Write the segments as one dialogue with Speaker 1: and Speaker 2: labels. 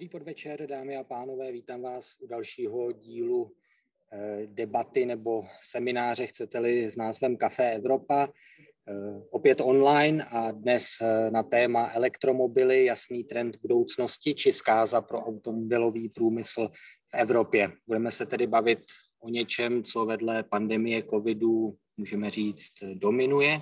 Speaker 1: Dobrý podvečer, dámy a pánové, vítám vás u dalšího dílu eh, debaty nebo semináře, chcete-li, s názvem Café Evropa. Eh, opět online a dnes eh, na téma elektromobily, jasný trend budoucnosti či zkáza pro automobilový průmysl v Evropě. Budeme se tedy bavit o něčem, co vedle pandemie covidu, můžeme říct, dominuje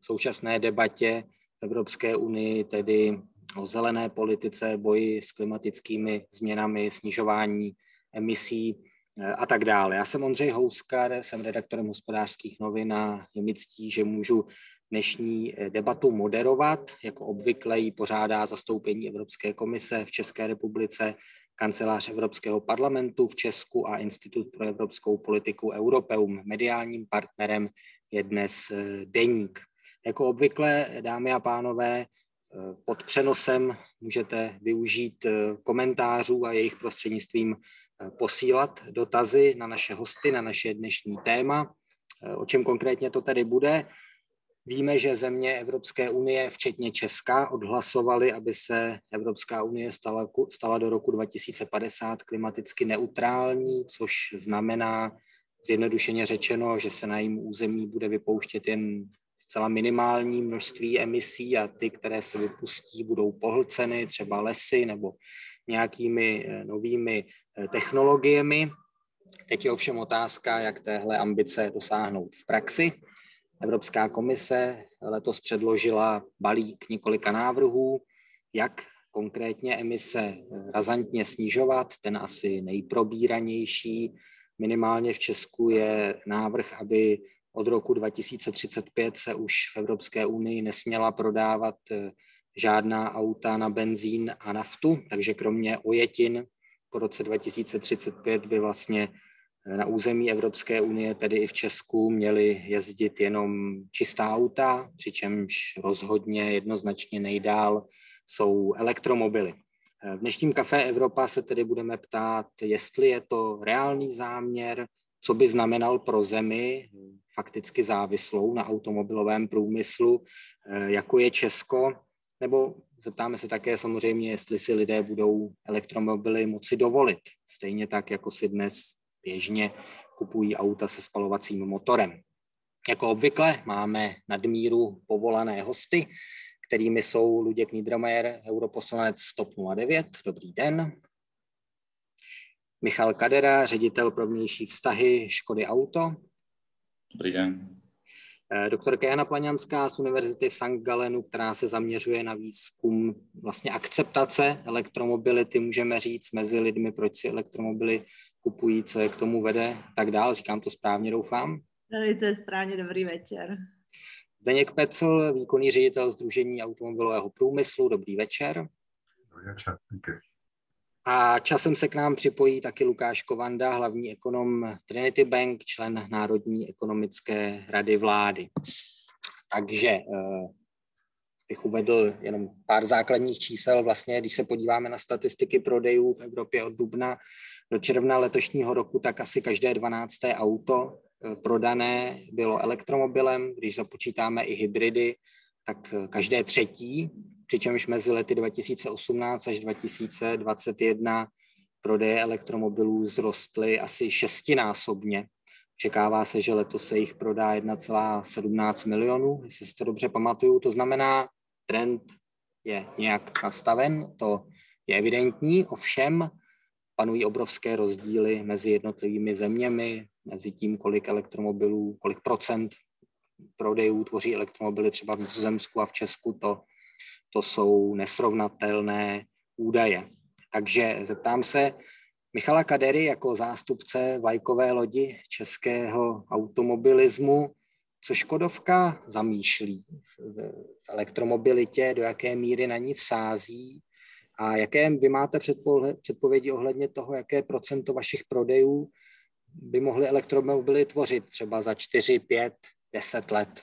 Speaker 1: v současné debatě v Evropské unii, tedy o zelené politice, boji s klimatickými změnami, snižování emisí eh, a tak dále. Já jsem Ondřej Houskar, jsem redaktorem hospodářských novin a je mi ctí, že můžu dnešní eh, debatu moderovat. Jako obvykle ji pořádá zastoupení Evropské komise v České republice, kancelář Evropského parlamentu v Česku a Institut pro evropskou politiku Europeum. Mediálním partnerem je dnes eh, Deník. Jako obvykle, dámy a pánové, pod přenosem můžete využít eh, komentářů a jejich prostřednictvím eh, posílat dotazy na naše hosty, na naše dnešní téma. Eh, o čem konkrétně to tedy bude? Víme, že země Evropské unie, včetně Česka, odhlasovaly, aby se Evropská unie stala, stala do roku 2050 klimaticky neutrální, což znamená zjednodušeně řečeno, že se na jejím území bude vypouštět jen zcela minimální množství emisí a ty, které se vypustí, budou pohlceny třeba lesy nebo nějakými eh, novými eh, technologiemi. Teď je ovšem otázka, jak téhle ambice dosáhnout v praxi. Evropská komise letos předložila balík několika návrhů, jak konkrétně emise eh, razantně snižovat. Ten asi nejprobíranější minimálně v Česku je návrh, aby od roku 2035 se už v Evropské unii nesměla prodávat eh, žádná auta na benzín a naftu, takže kromě ojetin po roce 2035 by vlastně eh, na území Evropské unie, tedy i v Česku, měly jezdit jenom čistá auta, přičemž rozhodně jednoznačně nejdál jsou elektromobily. Eh, v dnešním Café Evropa se tedy budeme ptát, jestli je to reálný záměr, co by znamenal pro zemi fakticky závislou na automobilovém průmyslu, eh, jako je Česko, nebo zeptáme se také samozřejmě, jestli si lidé budou elektromobily moci dovolit, stejně tak, jako si dnes běžně kupují auta se spalovacím motorem. Jako obvykle máme nadmíru povolané hosty, kterými jsou Luděk Niedermayer, europoslanec TOP 09. Dobrý den. Michal Kadera, ředitel pro vnější vztahy Škody Auto.
Speaker 2: Dobrý den.
Speaker 1: Eh, doktorka Jana Plaňanská z Univerzity v St. Galenu, která se zaměřuje na výzkum vlastně akceptace elektromobility, můžeme říct, mezi lidmi, proč si elektromobily kupují, co je k tomu vede, tak dál. Říkám to správně, doufám.
Speaker 3: Velice správně, dobrý večer.
Speaker 1: Zdeněk Pecl, výkonný ředitel Združení automobilového průmyslu, dobrý večer.
Speaker 4: Dobrý večer, díky.
Speaker 1: A časem se k nám připojí taky Lukáš Kovanda, hlavní ekonom Trinity Bank, člen Národní ekonomické rady vlády. Takže eh, bych uvedl jenom pár základních čísel. Vlastně, když se podíváme na statistiky prodejů v Evropě od dubna do června letošního roku, tak asi každé 12. auto eh, prodané bylo elektromobilem. Když započítáme i hybridy, tak eh, každé třetí přičemž mezi lety 2018 až 2021 prodeje elektromobilů zrostly asi šestinásobně. Čekává se, že letos se jich prodá 1,17 milionů, jestli si to dobře pamatuju. To znamená, trend je nějak nastaven, to je evidentní, ovšem panují obrovské rozdíly mezi jednotlivými zeměmi, mezi tím, kolik elektromobilů, kolik procent prodejů tvoří elektromobily třeba v Nizozemsku a v Česku, to to jsou nesrovnatelné údaje. Takže zeptám se Michala Kadery jako zástupce vlajkové lodi českého automobilismu, co Škodovka zamýšlí v elektromobilitě, do jaké míry na ní vsází a jaké vy máte předpovědi ohledně toho, jaké procento vašich prodejů by mohly elektromobily tvořit třeba za 4, 5, 10 let?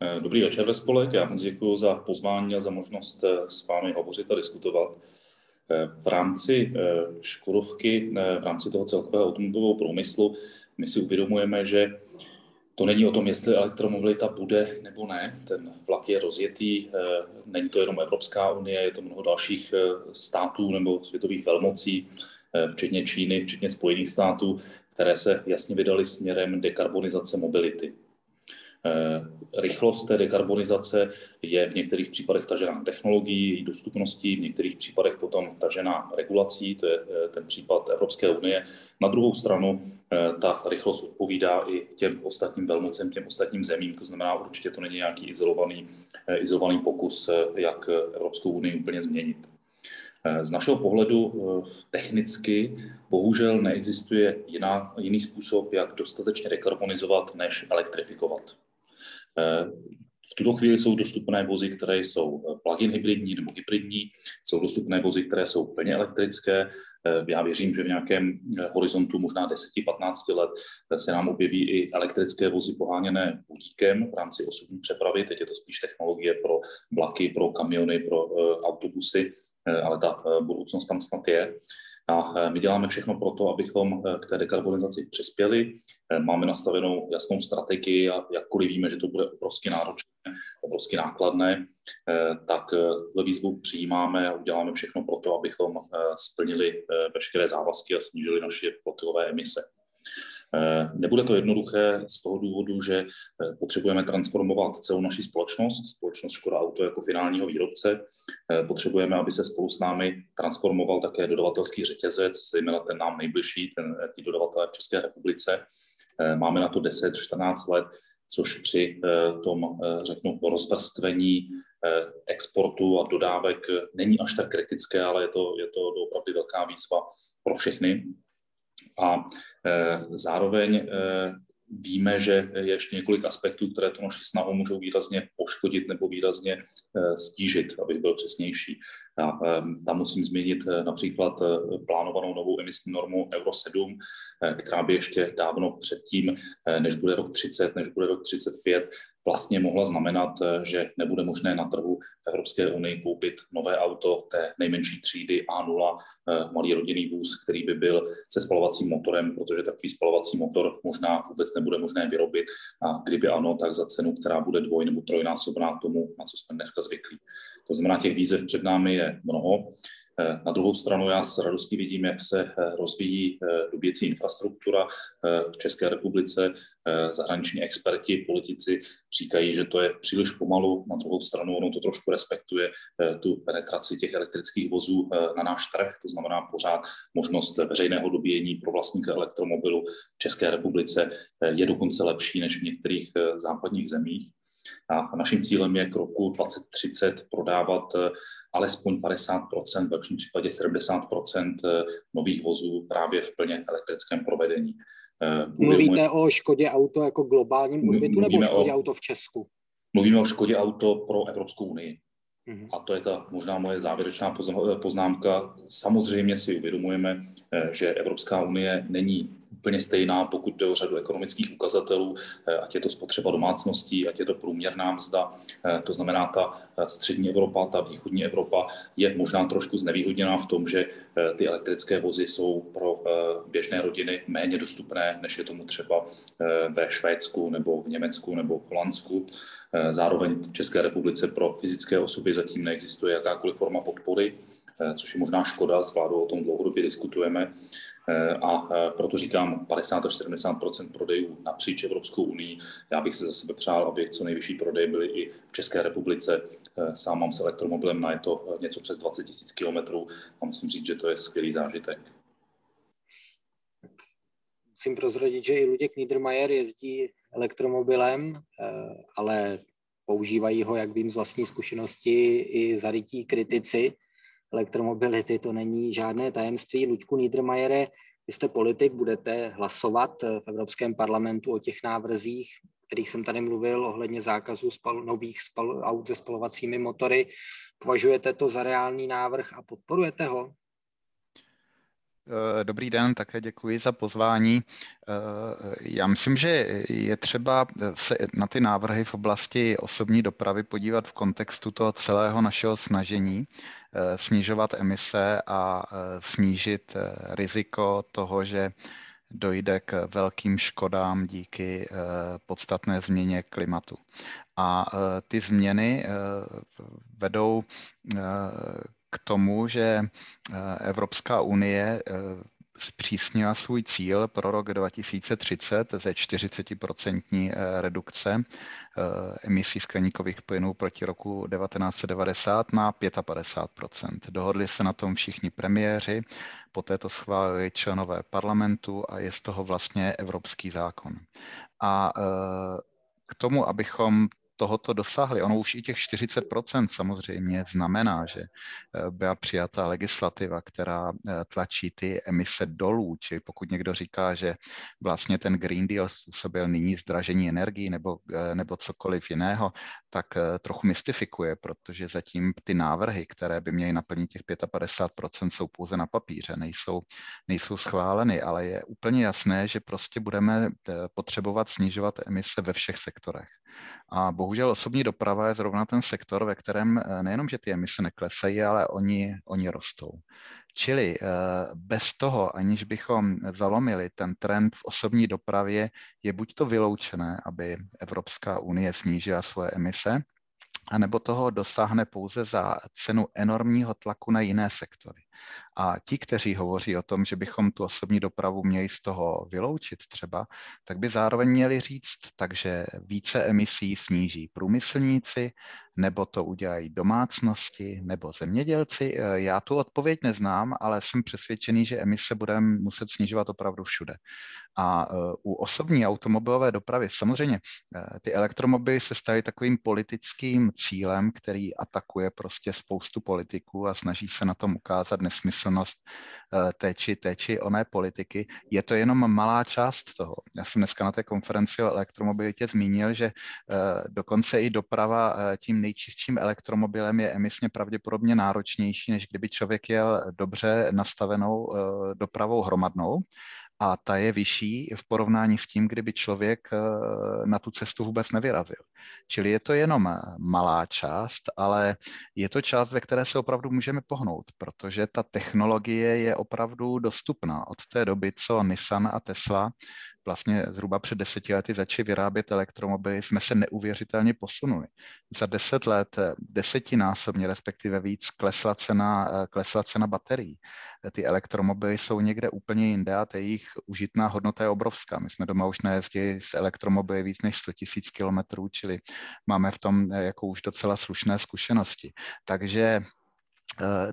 Speaker 2: Eh, dobrý večer ve spolek, já moc děkuji za pozvání a za možnost eh, s vámi hovořit a diskutovat. Eh, v rámci Škodovky, v rámci toho celkového automobilového průmyslu, my si uvědomujeme, že to není o tom, jestli elektromobilita bude nebo ne. Ten vlak je rozjetý, není to jenom Evropská unie, je to mnoho dalších států nebo světových velmocí, včetně Číny, včetně Spojených států, které se jasně vydaly směrem dekarbonizace mobility. Eh, rychlost té dekarbonizace je v některých případech tažená technologií, její dostupností, v některých případech potom tažená regulací, to je eh, ten případ Evropské unie. Na druhou stranu eh, ta rychlost odpovídá i těm ostatním velmocem, těm ostatním zemím, to znamená určitě to není nějaký izolovaný, izolovaný pokus, jak Evropskou unii úplně změnit. Z našeho pohledu technicky bohužel neexistuje jiná, jiný způsob, jak dostatečně dekarbonizovat, než elektrifikovat. V tuto chvíli jsou dostupné vozy, které jsou plug-in hybridní nebo hybridní, jsou dostupné vozy, které jsou plně elektrické. Já věřím, že v nějakém horizontu možná 10-15 let se nám objeví i elektrické vozy poháněné vodíkem v rámci osobní přepravy. Teď je to spíš technologie pro vlaky, pro kamiony, pro eh, autobusy, eh, ale ta eh, budoucnost tam snad je. A e, my děláme všechno pro to, abychom e, k té dekarbonizaci přispěli. E, máme nastavenou jasnou strategii a jakkoliv víme, že to bude obrovsky náročné, obrovsky nákladné, tak tuto výzvu přijímáme a uděláme všechno pro to, abychom splnili veškeré závazky a snížili naše flotilové emise. Eh, nebude to jednoduché z toho důvodu, že eh, potřebujeme transformovat celou naši společnost, společnost Škoda Auto jako finálního výrobce. Eh, potřebujeme, aby se spolu s námi transformoval také dodavatelský řetězec, zejména ten nám nejbližší, ten, ty dodavatelé v České republice. Máme na to 10-14 let, což při tom, řeknu, rozvrstvení exportu a dodávek není až tak kritické, ale je to, je to opravdu velká výzva pro všechny. A e, zároveň e, víme, že je ještě několik aspektů, které tu naši snahu můžou výrazně poškodit nebo výrazně e, stížit, abych byl přesnější. Já tam musím změnit například plánovanou novou emisní normu Euro 7, která by ještě dávno předtím, než bude rok 30, než bude rok 35, vlastně mohla znamenat, eh, že nebude možné na trhu v Evropské unii koupit nové auto té nejmenší třídy A0, eh, malý rodinný vůz, který by byl se spalovacím motorem, protože takový spalovací motor možná vůbec nebude možné vyrobit a kdyby ano, tak za cenu, která bude dvoj nebo trojnásobná tomu, na co jsme dneska zvyklí. To znamená, těch výzev před námi je mnoho. Eh, na druhou stranu já s radostí vidím, jak se eh, rozvíjí eh, doběcí infrastruktura v České republice. Zahraniční experti, politici říkají, že to je příliš pomalu. Na druhou stranu ono to trošku respektuje tu penetraci těch elektrických vozů na náš trh, to znamená pořád možnost veřejného dobíjení pro vlastníka elektromobilu v České republice je dokonce lepší než v některých západních zemích. A naším cílem je k roku 2030 prodávat alespoň 50%, v lepším případě 70% eh, nových vozů právě v plně elektrickém provedení.
Speaker 1: Eh, Mluvíte o Škodě Auto jako globálním odbytu nebo Škodě o, Auto v Česku?
Speaker 2: Mluvíme o Škodě Auto pro Evropskou unii. Mhm. A to je ta možná moje závěrečná poznámka. Samozřejmě si uvědomujeme, eh, že Evropská unie není úplně stejná, pokud jde o řadu ekonomických ukazatelů, eh, ať je to spotřeba domácností, ať je to průměrná mzda. Eh, to znamená, ta eh, střední Evropa, ta východní Evropa je možná trošku znevýhodněná v tom, že ty elektrické vozy jsou pro běžné rodiny méně dostupné, než je tomu třeba ve Švédsku nebo v Německu nebo v Holandsku. Zároveň v České republice pro fyzické osoby zatím neexistuje jakákoliv forma podpory, což je možná škoda, s vládou o tom dlouhodobě diskutujeme. Eh, a eh, proto říkám 50 až 70% prodejů napříč Evropskou unii. Já bych si za sebe přál, aby co nejvyšší prodej byly i v České republice. Eh, sám mám s elektromobilem na je to něco přes 20 000 kilometrů a musím říct, že to je skvělý zážitek.
Speaker 1: Musím prozradit, že i Luděk Niedermayer jezdí elektromobilem, ale používají ho, jak vím z vlastní zkušenosti, i zarytí kritici elektromobility, to není žádné tajemství. Luďku Niedermayere, vy jste politik, budete hlasovat v Evropském parlamentu o těch návrzích, kterých jsem tady mluvil, ohledně zákazu spal, nových spal, aut se spalovacími motory. Považujete to za reálný návrh a podporujete ho?
Speaker 4: Eh, dobrý den, také děkuji za pozvání. Eh, já myslím, že je třeba se na ty návrhy v oblasti osobní dopravy podívat v kontextu toho celého našeho snažení eh, snižovat emise a snížit riziko toho, že dojde k velkým škodám díky podstatné změně klimatu. A ty změny vedou k tomu, že Evropská unie zpřísnila svůj cíl pro rok 2030 ze 40% eh, redukce eh, emisí skleníkových plynů proti roku 1990 na 55%. Dohodli se na tom všichni premiéři, poté to schválili členové parlamentu a je z toho vlastně evropský zákon. A eh, k tomu, abychom tohoto dosáhli. Ono už i těch 40% samozřejmě znamená, že eh, byla přijata legislativa, která eh, tlačí ty emise dolů, či pokud někdo říká, že vlastně ten Green Deal způsobil nyní zdražení energii nebo, eh, nebo cokoliv jiného, tak trochu mystifikuje, protože zatím ty návrhy, které by měly naplnit těch 55%, jsou pouze na papíře, nejsou, nejsou schváleny, ale je úplně jasné, že prostě budeme potřebovat snižovat emise ve všech sektorech. A bohužel osobní doprava je zrovna ten sektor, ve kterém eh, nejenom, že ty emise neklesají, ale oni, oni rostou. Čili eh, bez toho, aniž bychom zalomili ten trend v osobní dopravě, je buď to vyloučené, aby Evropská unie snížila svoje emise, anebo toho dosáhne pouze za cenu enormního tlaku na jiné sektory. A ti, kteří hovoří o tom, že bychom tu osobní dopravu měli z toho vyloučit třeba, tak by zároveň měli říct, takže více emisí sníží průmyslníci, nebo to udělají domácnosti, nebo zemědělci. E, já tu odpověď neznám, ale jsem přesvědčený, že emise budeme muset snižovat opravdu všude. A e, u osobní automobilové dopravy samozřejmě e, ty elektromobily se staly takovým politickým cílem, který atakuje prostě spoustu politiků a snaží se na tom ukázat nesmyslnost eh, té či, té či oné politiky. Je to jenom malá část toho. Já jsem dneska na té konferenci o elektromobilitě zmínil, že eh, dokonce i doprava eh, tím nejčistším elektromobilem je emisně pravděpodobně náročnější, než kdyby člověk jel dobře nastavenou dopravou hromadnou a ta je vyšší v porovnání s tím, kdyby člověk eh, na tu cestu vůbec nevyrazil. Čili je to jenom malá část, ale je to část, ve které se opravdu můžeme pohnout, protože ta technologie je opravdu dostupná. Od té doby, co Nissan a Tesla vlastně zhruba před deseti lety začali vyrábět elektromobily, jsme se neuvěřitelně posunuli. Za deset let desetinásobně, respektive víc, klesla cena, klesla cena baterií. Ty elektromobily jsou někde úplně jinde a jejich užitná hodnota je obrovská. My jsme doma už najezdili s elektromobily víc než 100 000 kilometrů, čili máme v tom jako už docela slušné zkušenosti. Takže Eh,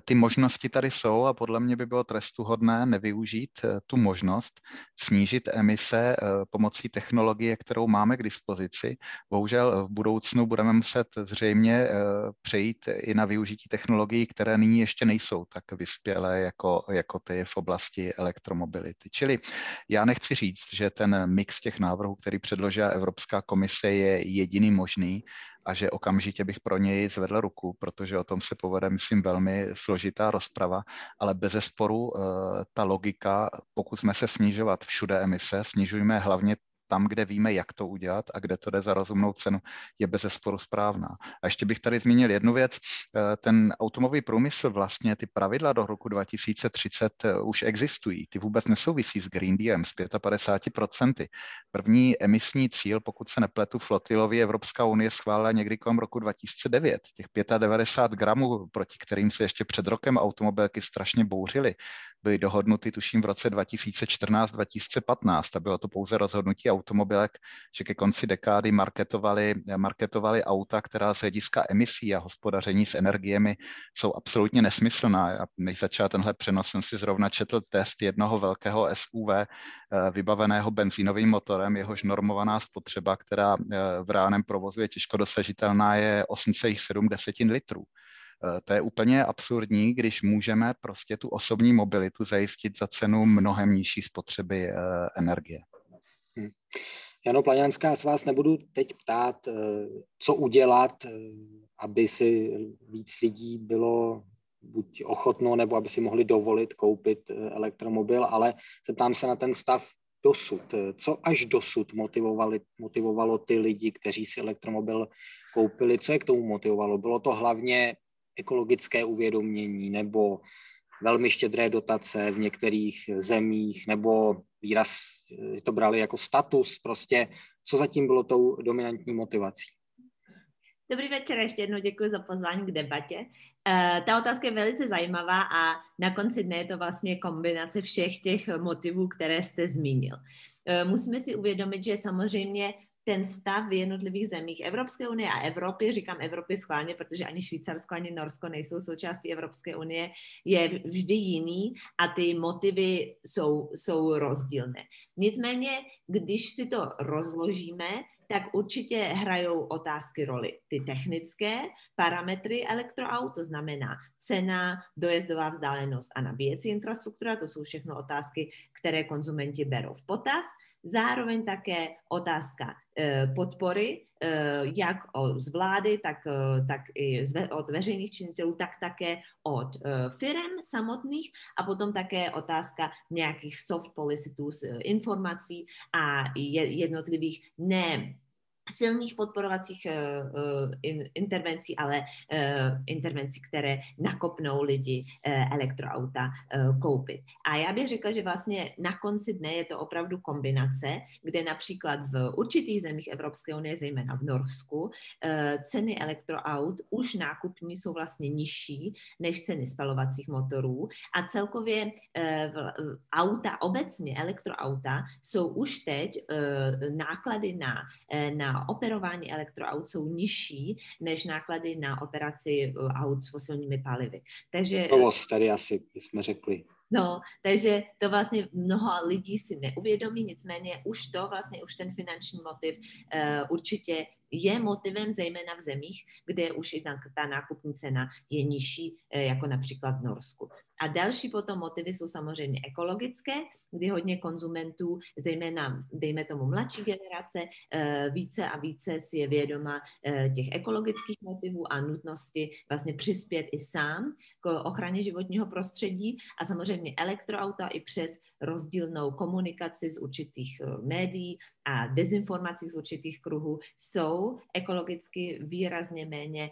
Speaker 4: ty možnosti tady jsou a podle mě by bylo trestuhodné nevyužít eh, tu možnost snížit emise eh, pomocí technologie, kterou máme k dispozici. Bohužel v budoucnu budeme muset zřejmě přejít i na využití technologií, které nyní ještě nejsou tak vyspělé jako, jako ty v oblasti elektromobility. Čili já nechci říct, že ten mix těch návrhů, který předložila Evropská komise, je jediný možný a že okamžitě bych pro něj zvedl ruku, protože o tom se povede, myslím, velmi složitá rozprava, ale bez zesporu eh, ta logika, pokud jsme se snižovat všude emise, snižujme hlavně tam, kde víme, jak to udělat a kde to jde za rozumnou cenu, je bez zesporu správná. A ještě bych tady zmínil jednu věc. Eh, ten automový průmysl, vlastně ty pravidla do roku 2030 eh, už existují. Ty vůbec nesouvisí s Green Dealem s 55%. První emisní cíl, pokud se nepletu, flotilově Evropská unie schválila někdy kolem roku 2009. Těch 95 gramů, proti kterým se ještě před rokem automobilky strašně bouřily, byly dohodnuty, tuším, v roce 2014-2015 a bylo to pouze rozhodnutí automobilek, že ke konci dekády marketovali, marketovali auta, která z hlediska emisí a hospodaření s energiemi jsou absolutně nesmyslná. A než začal tenhle přenos, jsem si zrovna četl test jednoho velkého SUV eh, vybaveného benzínovým motorem, jehož normovaná spotřeba, která eh, v reálném provozu je těžko dosažitelná, je 8,7 litrů. Eh, to je úplně absurdní, když můžeme prostě tu osobní mobilitu zajistit za cenu mnohem nižší spotřeby energie.
Speaker 1: Hmm. Jano Plaňanská, s vás nebudu teď ptát, eh, co udělat, aby si víc lidí bylo buď ochotno, nebo aby si mohli dovolit koupit elektromobil, ale zeptám se na ten stav dosud. Co až dosud motivovali, motivovalo ty lidi, kteří si elektromobil koupili? Co je k tomu motivovalo? Bylo to hlavně ekologické uvědomění nebo velmi štědré dotace v některých zemích, nebo výraz to brali jako status, prostě co zatím bylo tou dominantní motivací.
Speaker 3: Dobrý večer, ještě jednou děkuji za pozvání k debatě. Uh, ta otázka je velice zajímavá a na konci dne je to vlastně kombinace všech těch motivů, které jste zmínil. Uh, musíme si uvědomit, že samozřejmě ten stav v jednotlivých zemích Evropské unie a Evropy, říkám Evropy schválně, protože ani Švýcarsko, ani Norsko nejsou součástí Evropské unie, je vždy jiný a ty motivy jsou, jsou rozdílné. Nicméně, když si to rozložíme, tak určitě hrajou otázky roli. Ty technické parametry elektroaut, to znamená cena, dojezdová vzdálenost a nabíjecí infrastruktura, to jsou všechno otázky, které konzumenti berou v potaz. Zároveň také otázka e, podpory, e, jak z vlády, tak, e, tak i od veřejných činitelů, tak také od firm samotných a potom také otázka nějakých soft policy tools, informací a jednotlivých ne silných podporovacích uh, intervencí, ale uh, intervencí, které nakopnou lidi uh, elektroauta uh, koupit. A já bych řekla, že vlastně na konci dne je to opravdu kombinace, kde například v určitých zemích Evropské unie, zejména v Norsku, uh, ceny elektroaut už nákupní jsou vlastně nižší než ceny spalovacích motorů a celkově uh, auta obecně, elektroauta, jsou už teď uh, náklady na, uh, na operování elektroaut jsou nižší než náklady na operaci eh, aut s fosilními palivy.
Speaker 1: Takže... Provoz tady asi jsme řekli.
Speaker 3: No, takže to vlastně mnoho lidí si neuvědomí, nicméně už to vlastně, už ten finanční motiv uh, určitě je motivem zejména v zemích, kde už i ta, ta nákupní cena je nižší, eh, jako například v Norsku. A další potom motivy jsou samozřejmě ekologické, kdy hodně konzumentů, zejména, dejme tomu mladší generace, eh, více a více si je vědoma eh, těch ekologických motivů a nutnosti vlastně přispět i sám k ochraně životního prostředí a samozřejmě elektroauta i přes rozdílnou komunikaci z určitých médií a dezinformací z určitých kruhů jsou ekologicky výrazně méně,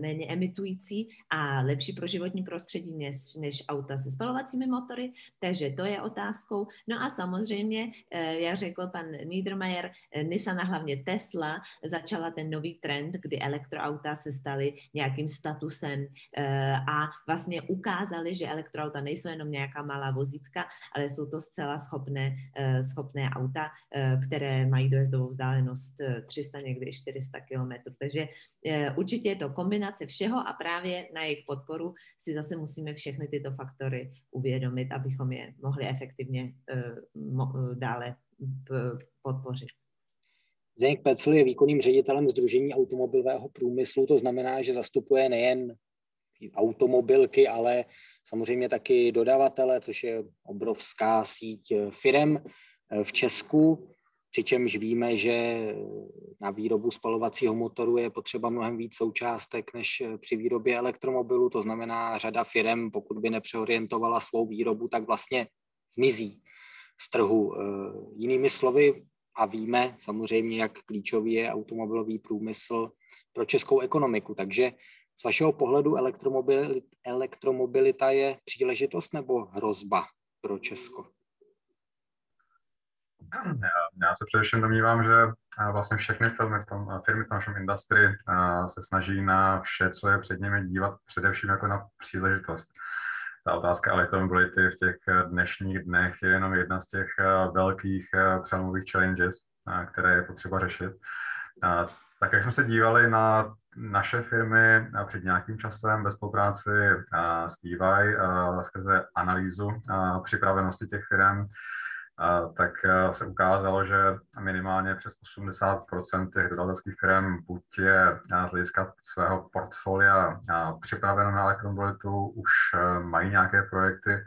Speaker 3: méně emitující a lepší pro životní prostředí než, než auta se spalovacími motory, takže to je otázkou. No a samozřejmě, eh, jak řekl pan Niedermayer, eh, Nissan a hlavně Tesla začala ten nový trend, kdy elektroauta se staly nějakým statusem eh, a vlastně ukázali, že elektroauta nejsou jenom nějaká malá vozítka, ale jsou to zcela schopné, schopné auta, které mají dojezdovou vzdálenost 300, někdy 400 kilometrů. Takže eh, určitě je to kombinace všeho a právě na jejich podporu si zase musíme všechny tyto faktory uvědomit, abychom je mohli efektivně eh, dále podpořit.
Speaker 1: Zdeněk Pecl je výkonným ředitelem Združení automobilového průmyslu, to znamená, že zastupuje nejen automobilky, ale samozřejmě taky dodavatele, což je obrovská síť firem v Česku přičemž víme, že na výrobu spalovacího motoru je potřeba mnohem víc součástek než při výrobě elektromobilu, to znamená řada firm, pokud by nepřeorientovala svou výrobu, tak vlastně zmizí z trhu. Eh, jinými slovy, a víme samozřejmě, jak klíčový je automobilový průmysl pro českou ekonomiku. Takže z vašeho pohledu elektromobilita je příležitost nebo hrozba pro Česko?
Speaker 5: Já se především domnívám, že vlastně všechny firmy v, tom, firmy v našem industrii se snaží na vše, co je před nimi dívat především jako na příležitost. Ta otázka elektromobility v těch dnešních dnech je jenom jedna z těch velkých přelomových challenges, které je potřeba řešit. Tak jak jsme se dívali na naše firmy před nějakým časem ve spolupráci s EY skrze analýzu připravenosti těch firm, tak eh, se ukázalo, že minimálně přes 80% těch dodavatelských firm buď je eh, z hlediska svého portfolia eh, připraveno na elektromobilitu, už mají nějaké projekty,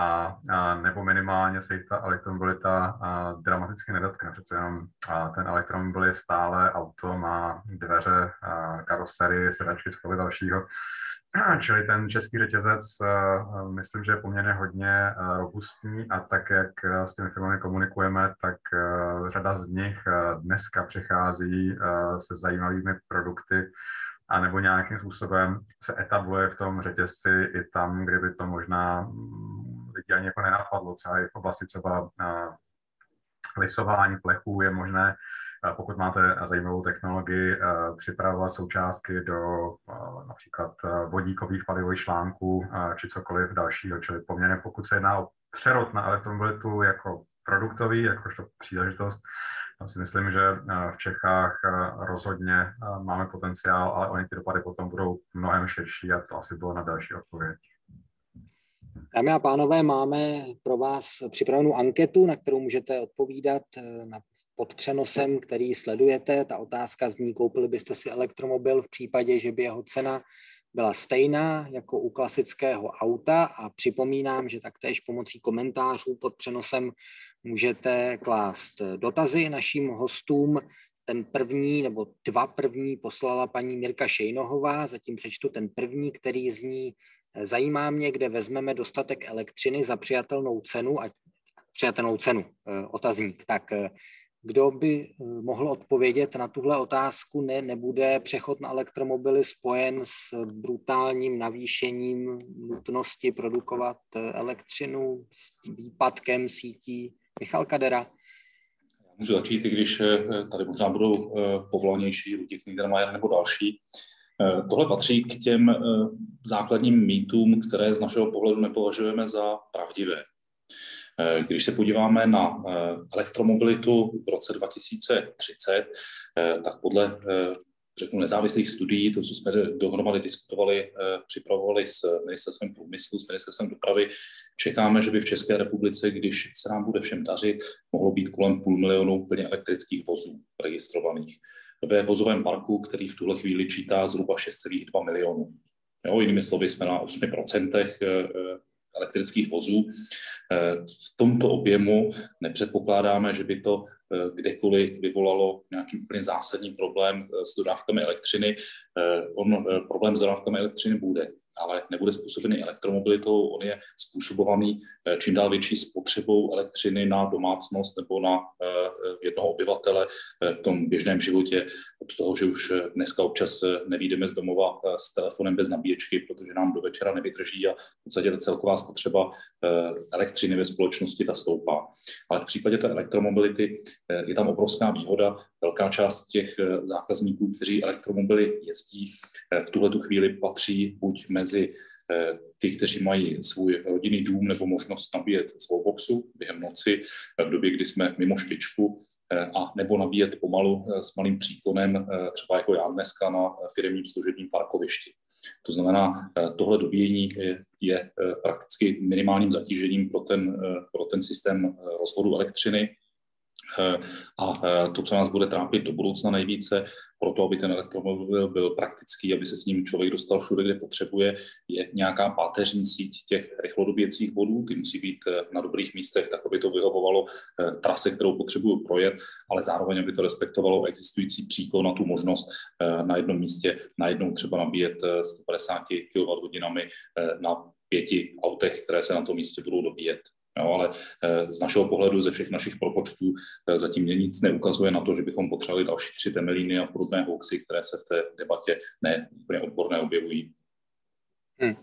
Speaker 5: a, a nebo minimálně se jich ta elektromobilita a, dramaticky nedotkne. Přece jenom a, ten elektromobil je stále auto, má dveře, a, karosery, sedačky, schovy dalšího. Čili ten český řetězec, eh, eh, myslím, že je poměrně hodně eh, robustní a tak, jak s těmi firmami komunikujeme, tak řada z nich dneska přichází se zajímavými produkty, a nebo nějakým způsobem se etabluje v tom řetězci i tam, kde by to možná lidi ani jako nenapadlo. Třeba i v oblasti třeba lisování plechů je možné, pokud máte zajímavou technologii, připravovat součástky do například vodíkových palivových článků či cokoliv dalšího. Čili poměrně pokud se jedná o přerod na elektromobilitu jako produktový, jakožto příležitost, tam si myslím, že v Čechách rozhodně máme potenciál, ale oni ty dopady potom budou mnohem širší a to asi bylo na další odpověď.
Speaker 1: Dámy a pánové, máme pro vás připravenou anketu, na kterou můžete odpovídat eh, na, pod přenosem, který sledujete. Ta otázka zní, koupili byste si elektromobil v případě, že by jeho cena byla stejná jako u klasického auta a připomínám, že taktéž pomocí komentářů pod přenosem můžete klást dotazy našim hostům. Ten první nebo dva první poslala paní Mirka Šejnohová, zatím přečtu ten první, který zní Zajímá mě, kde vezmeme dostatek elektřiny za přijatelnou cenu a přijatelnou cenu, eh, otazník. Tak eh, kdo by eh, mohl odpovědět na tuhle otázku, ne, nebude přechod na elektromobily spojen s brutálním navýšením nutnosti produkovat elektřinu, s výpadkem sítí. Michal Kadera.
Speaker 2: Můžu začít, i když tady možná budou povolanější lidi, Kniedermayer nebo další. Eh, tohle patří k těm eh, základním mýtům, které z našeho pohledu nepovažujeme za pravdivé. Eh, když se podíváme na elektromobilitu v roce 2030, tak podle řeknu, nezávislých studií, to, co jsme dohromady diskutovali, připravovali s ministerstvem průmyslu, s ministerstvem dopravy, čekáme, že by v České republice, když se nám bude všem dařit, mohlo být kolem půl milionu plně elektrických vozů registrovaných ve vozovém parku, který v tuhle chvíli čítá zhruba 6,2 milionů. Jo, jinými slovy jsme na 8% eh, eh, elektrických vozů. Eh, v tomto objemu nepředpokládáme, že by to kdekoliv vyvolalo nějaký úplně zásadní problém s dodávkami elektřiny. On problém s dodávkami elektřiny bude ale nebude způsobený elektromobilitou, on je způsobovaný eh, čím dál větší spotřebou elektřiny na domácnost nebo na eh, jednoho obyvatele eh, v tom běžném životě, od toho, že už dneska občas nevídeme z domova s telefonem bez nabíječky, protože nám do večera nevydrží a v podstatě ta celková spotřeba elektřiny ve společnosti ta stoupá. Ale v případě té elektromobility je tam obrovská výhoda. Velká část těch zákazníků, kteří elektromobily jezdí, v tuhle tu chvíli patří buď mezi mezi eh, ty, kteří mají svůj rodinný dům nebo možnost nabíjet svou boxu během noci eh, v době, kdy jsme mimo špičku, eh, a nebo nabíjet pomalu s malým příkonem, třeba jako já dneska na firmním služebním parkovišti. To znamená, tohle dobíjení je, je prakticky minimálním zatížením pro ten, pro ten systém rozvodu elektřiny a to, co nás bude trápit do budoucna nejvíce, proto aby ten elektromobil byl praktický, aby se s ním člověk dostal všude, kde potřebuje, je nějaká páteřní síť těch rychlodoběcích bodů, ty musí být eh, na dobrých místech, tak aby to vyhovovalo eh, trase, kterou potřebuju projet, ale zároveň, aby to respektovalo existující příklon na tu možnost eh, na jednom místě najednou třeba nabíjet 150 kWh na pěti autech, které se na tom místě budou dobíjet. Jo, ale eh, z našeho pohledu, ze všech našich propočtů, eh, zatím mě nic neukazuje na to, že bychom potřebovali další tři temelíny a podobné hoaxy, které se v té debatě ne úplně odborné objevují.
Speaker 1: Hmm.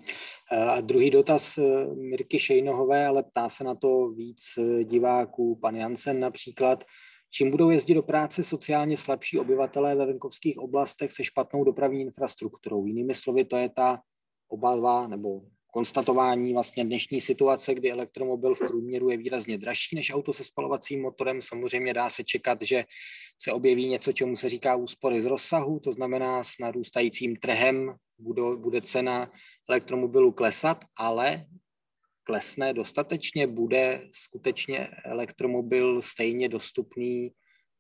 Speaker 1: A druhý dotaz Mirky Šejnohové, ale ptá se na to víc diváků, pan Jansen například. Čím budou jezdit do práce sociálně slabší obyvatelé ve venkovských oblastech se špatnou dopravní infrastrukturou? Jinými slovy, to je ta obava nebo konstatování vlastně dnešní situace, kdy elektromobil v průměru je výrazně dražší než auto se spalovacím motorem. Samozřejmě dá se čekat, že se objeví něco, čemu se říká úspory z rozsahu, to znamená s narůstajícím trhem bude, cena elektromobilu klesat, ale klesne dostatečně, bude skutečně elektromobil stejně dostupný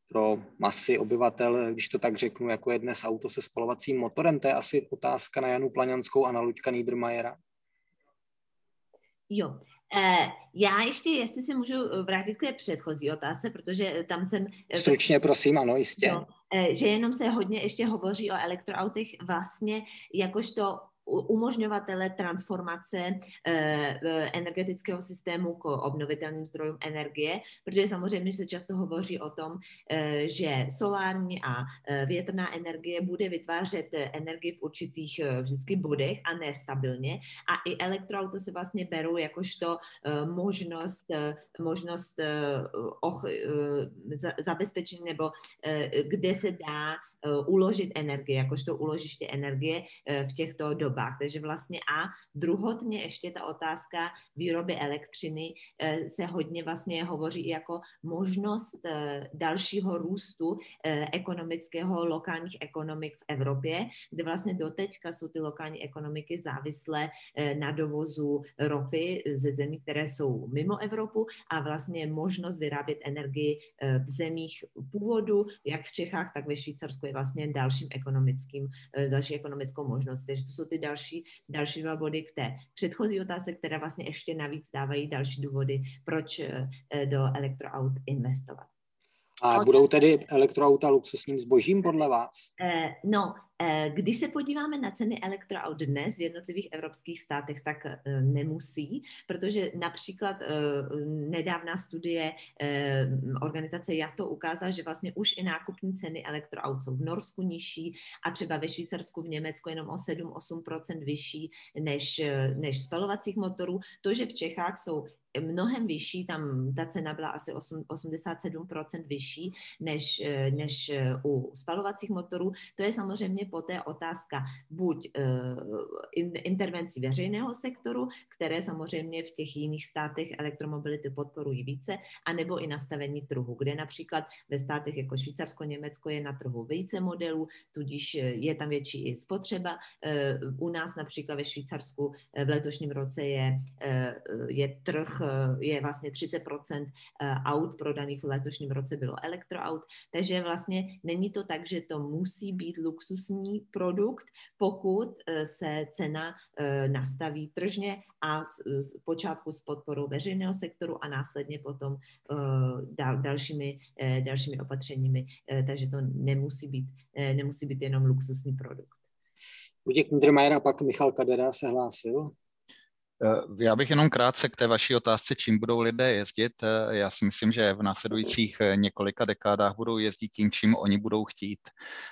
Speaker 1: pro masy obyvatel, když to tak řeknu, jako je dnes auto se spalovacím motorem. To je asi otázka na Janu Plaňanskou a na Luďka Niedermayera.
Speaker 3: Jo, Uh, já ještě, jestli se můžu vrátit k té předchozí otázce, protože tam jsem...
Speaker 1: Eh, Stručně, prosím, ano, jistě. Jo,
Speaker 3: že jenom se hodně ještě hovoří o elektroautech vlastně jakožto umožňovatele transformace energetického systému k obnovitelným zdrojům energie, protože samozřejmě se často hovoří o tom, že solární a větrná energie bude vytvářet energii v určitých vždycky bodech a nestabilně a i elektroauto se vlastně berou jakožto možnost, možnost och, zabezpečení nebo kde se dá Eh, uložit energie, jakožto uložiště energie eh, v těchto dobách. Takže vlastně a druhotně ještě ta otázka výroby elektřiny eh, se hodně vlastně hovoří jako možnost dalšího růstu ekonomického, lokálních ekonomik v Evropě, kde vlastně doteďka jsou ty lokální ekonomiky závislé na dovozu ropy ze zemí, které jsou mimo Evropu a vlastně možnost vyrábět energii v zemích původu, jak v Čechách, tak ve Švýcarsku vlastně dalším ekonomickým, eh, další ekonomickou možnost. Takže to jsou ty další, další dva body k té předchozí otázce, které vlastně ještě navíc dávají další důvody, proč eh, do elektroaut investovat.
Speaker 1: A budou tedy elektroauta luxusním zbožím podle vás?
Speaker 3: Eh, no, Eh, když se podíváme na ceny elektroaut dnes v jednotlivých evropských státech, tak eh, nemusí, protože například eh, nedávná studie organizace JATO ukázala, že vlastně už i nákupní ceny elektroaut jsou v Norsku nižší a třeba ve Švýcarsku, v Německu jenom o 7-8% vyšší než, než spalovacích motorů. To, že v Čechách jsou mnohem vyšší, tam ta cena byla asi 8, 87% vyšší než, než u spalovacích motorů. To je samozřejmě poté otázka buď uh, intervencí veřejného sektoru, které samozřejmě v těch jiných státech elektromobility podporují více, anebo i nastavení trhu, kde například ve státech jako Švýcarsko, Německo je na trhu více modelů, tudíž eh, je tam větší i spotřeba. U nás například ve Švýcarsku v letošním roce je, je trh, je vlastně 30% aut prodaných v letošním roce bylo elektroaut, takže vlastně není to tak, že to musí být luxusní produkt, pokud eh, se cena eh, nastaví tržně a z počátku s podporou veřejného sektoru a následně potom eh, dalšími, dalšími opatřeními. Takže to nemusí být, nemusí být jenom luxusní produkt.
Speaker 1: Luděk Niedermayer a pak Michal Kadera se hlásil.
Speaker 4: Eh, já bych jenom krátce k té vaší otázce, čím budou lidé jezdit. Eh, já si myslím, že v následujících eh, několika dekádách budou jezdit tím, čím oni budou chtít.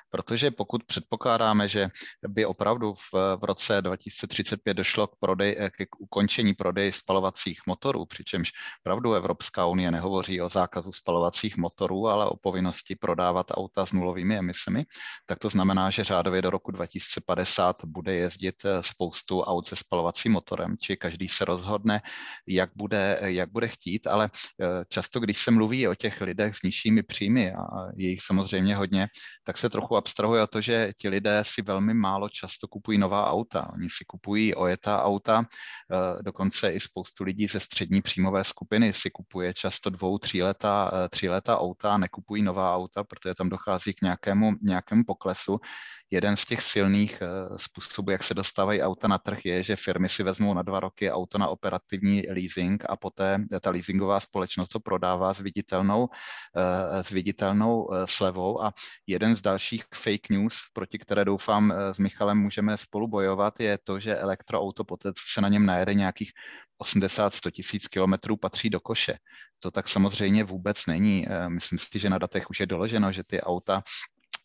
Speaker 4: Protože pokud předpokládáme, že by opravdu v, v roce 2035 došlo k, prodej, k ukončení prodeje spalovacích motorů, přičemž pravdu Evropská unie nehovoří o zákazu spalovacích motorů, ale o povinnosti prodávat auta s nulovými emisemi, tak to znamená, že řádově do roku 2050 bude jezdit spoustu aut se spalovacím motorem, či každý se rozhodne, jak bude, jak bude chtít, ale eh, často, když se mluví o těch lidech s nižšími příjmy, a je jich samozřejmě hodně, tak se trochu abstrahuje o to, že ti lidé si velmi málo často kupují nová auta. Oni si kupují ojetá auta, eh, dokonce i spoustu lidí ze střední příjmové skupiny si kupuje často dvou, tří leta, eh, tří leta auta, nekupují nová auta, protože tam dochází k nějakému, nějakému poklesu jeden z těch silných eh, způsobů, jak se dostávají auta na trh, je, že firmy si vezmou na dva roky auto na operativní leasing a poté ta leasingová společnost to prodává s viditelnou, eh, s viditelnou eh, slevou. A jeden z dalších fake news, proti které doufám s Michalem můžeme spolu bojovat, je to, že elektroauto poté, co se na něm najede nějakých 80-100 tisíc kilometrů patří do koše. To tak samozřejmě vůbec není. Myslím si, že na datech už je doloženo, že ty auta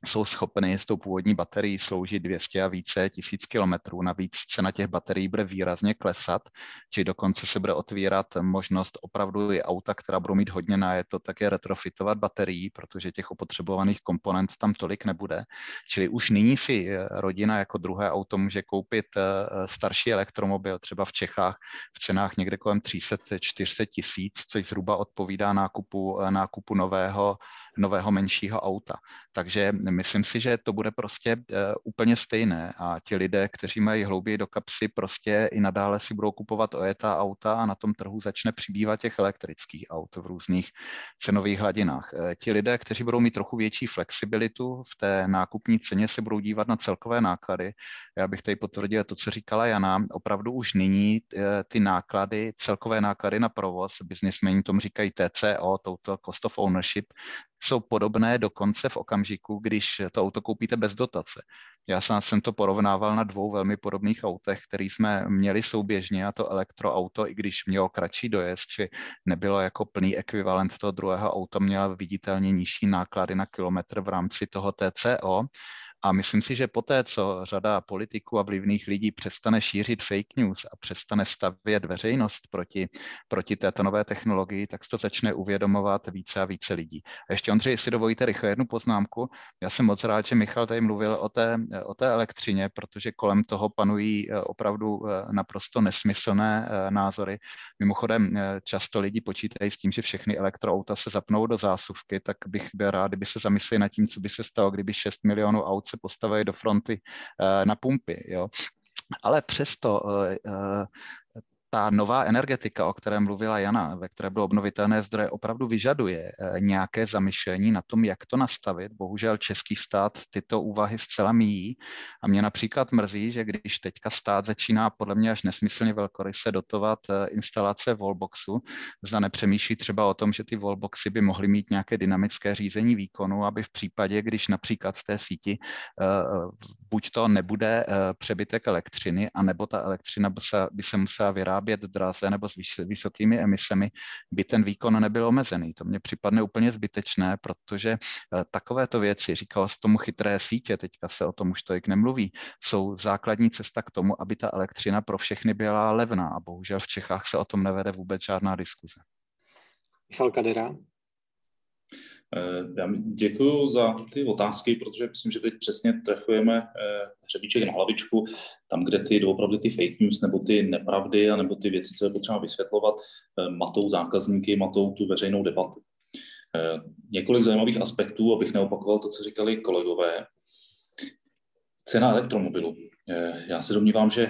Speaker 4: jsou schopny s tou původní baterií sloužit 200 a více tisíc kilometrů. Navíc cena těch baterií bude výrazně klesat, či dokonce se bude otvírat možnost opravdu i auta, která budou mít hodně na je to také retrofitovat baterií, protože těch opotřebovaných komponent tam tolik nebude. Čili už nyní si eh, rodina jako druhé auto může koupit eh, starší elektromobil, třeba v Čechách v cenách někde kolem 300-400 tisíc, což zhruba odpovídá nákupu, eh, nákupu nového nového menšího auta. Takže myslím si, že to bude prostě eh, úplně stejné a ti lidé, kteří mají hlouběji do kapsy, prostě i nadále si budou kupovat ojetá auta a na tom trhu začne přibývat těch elektrických aut v různých cenových hladinách. Eh, ti lidé, kteří budou mít trochu větší flexibilitu v té nákupní ceně, se budou dívat na celkové náklady. Já bych tady potvrdil to, co říkala Jana. Opravdu už nyní eh, ty náklady, celkové náklady na provoz, biznismeni tomu říkají TCO, Total Cost of Ownership, jsou podobné dokonce v okamžiku, když to auto koupíte bez dotace. Já jsem to porovnával na dvou velmi podobných autech, které jsme měli souběžně, a to elektroauto, i když mělo kratší dojezd, či nebylo jako plný ekvivalent toho druhého auta, mělo viditelně nižší náklady na kilometr v rámci toho TCO, a myslím si, že poté, co řada politiků a vlivných lidí přestane šířit fake news a přestane stavět veřejnost proti, proti této nové technologii, tak se to začne uvědomovat více a více lidí. A ještě Ondřej, jestli dovolíte rychle jednu poznámku. Já jsem moc rád, že Michal tady mluvil o té, o té elektřině, protože kolem toho panují eh, opravdu eh, naprosto nesmyslné eh, názory. Mimochodem, často lidi počítají s tím, že všechny elektroauta se zapnou do zásuvky, tak bych byl rád, kdyby se zamysleli nad tím, co by se stalo, kdyby 6 milionů aut se postavili do fronty eh, na pumpy. Jo. Ale přesto eh, eh, ta nová energetika, o které mluvila Jana, ve které bylo obnovitelné zdroje, opravdu vyžaduje eh, nějaké zamyšlení na tom, jak to nastavit. Bohužel český stát tyto úvahy zcela míjí a mě například mrzí, že když teďka stát začíná podle mě až nesmyslně velkoryse dotovat eh, instalace wallboxu, zda nepřemýšlí třeba o tom, že ty wallboxy by mohly mít nějaké dynamické řízení výkonu, aby v případě, když například v té síti eh, buď to nebude přebytek elektřiny, anebo ta elektřina by se, by se musela vyrábět vyrábět draze nebo s vysokými emisemi, by ten výkon nebyl omezený. To mně připadne úplně zbytečné, protože eh, takovéto věci, říkal z tomu chytré sítě, teďka se o tom už tolik nemluví, jsou základní cesta k tomu, aby ta elektřina pro všechny byla levná a bohužel v Čechách se o tom nevede vůbec žádná diskuze.
Speaker 1: Michal Kadera.
Speaker 2: Eh, já děkuji za ty otázky, protože myslím, že teď přesně trefujeme eh, hřebíček na hlavičku, tam, kde ty opravdu ty fake news nebo ty nepravdy a nebo ty věci, co je potřeba vysvětlovat, eh, matou zákazníky, matou tu veřejnou debatu. Několik zajímavých aspektů, abych neopakoval to, co říkali kolegové. Cena elektromobilu. Já se domnívám, že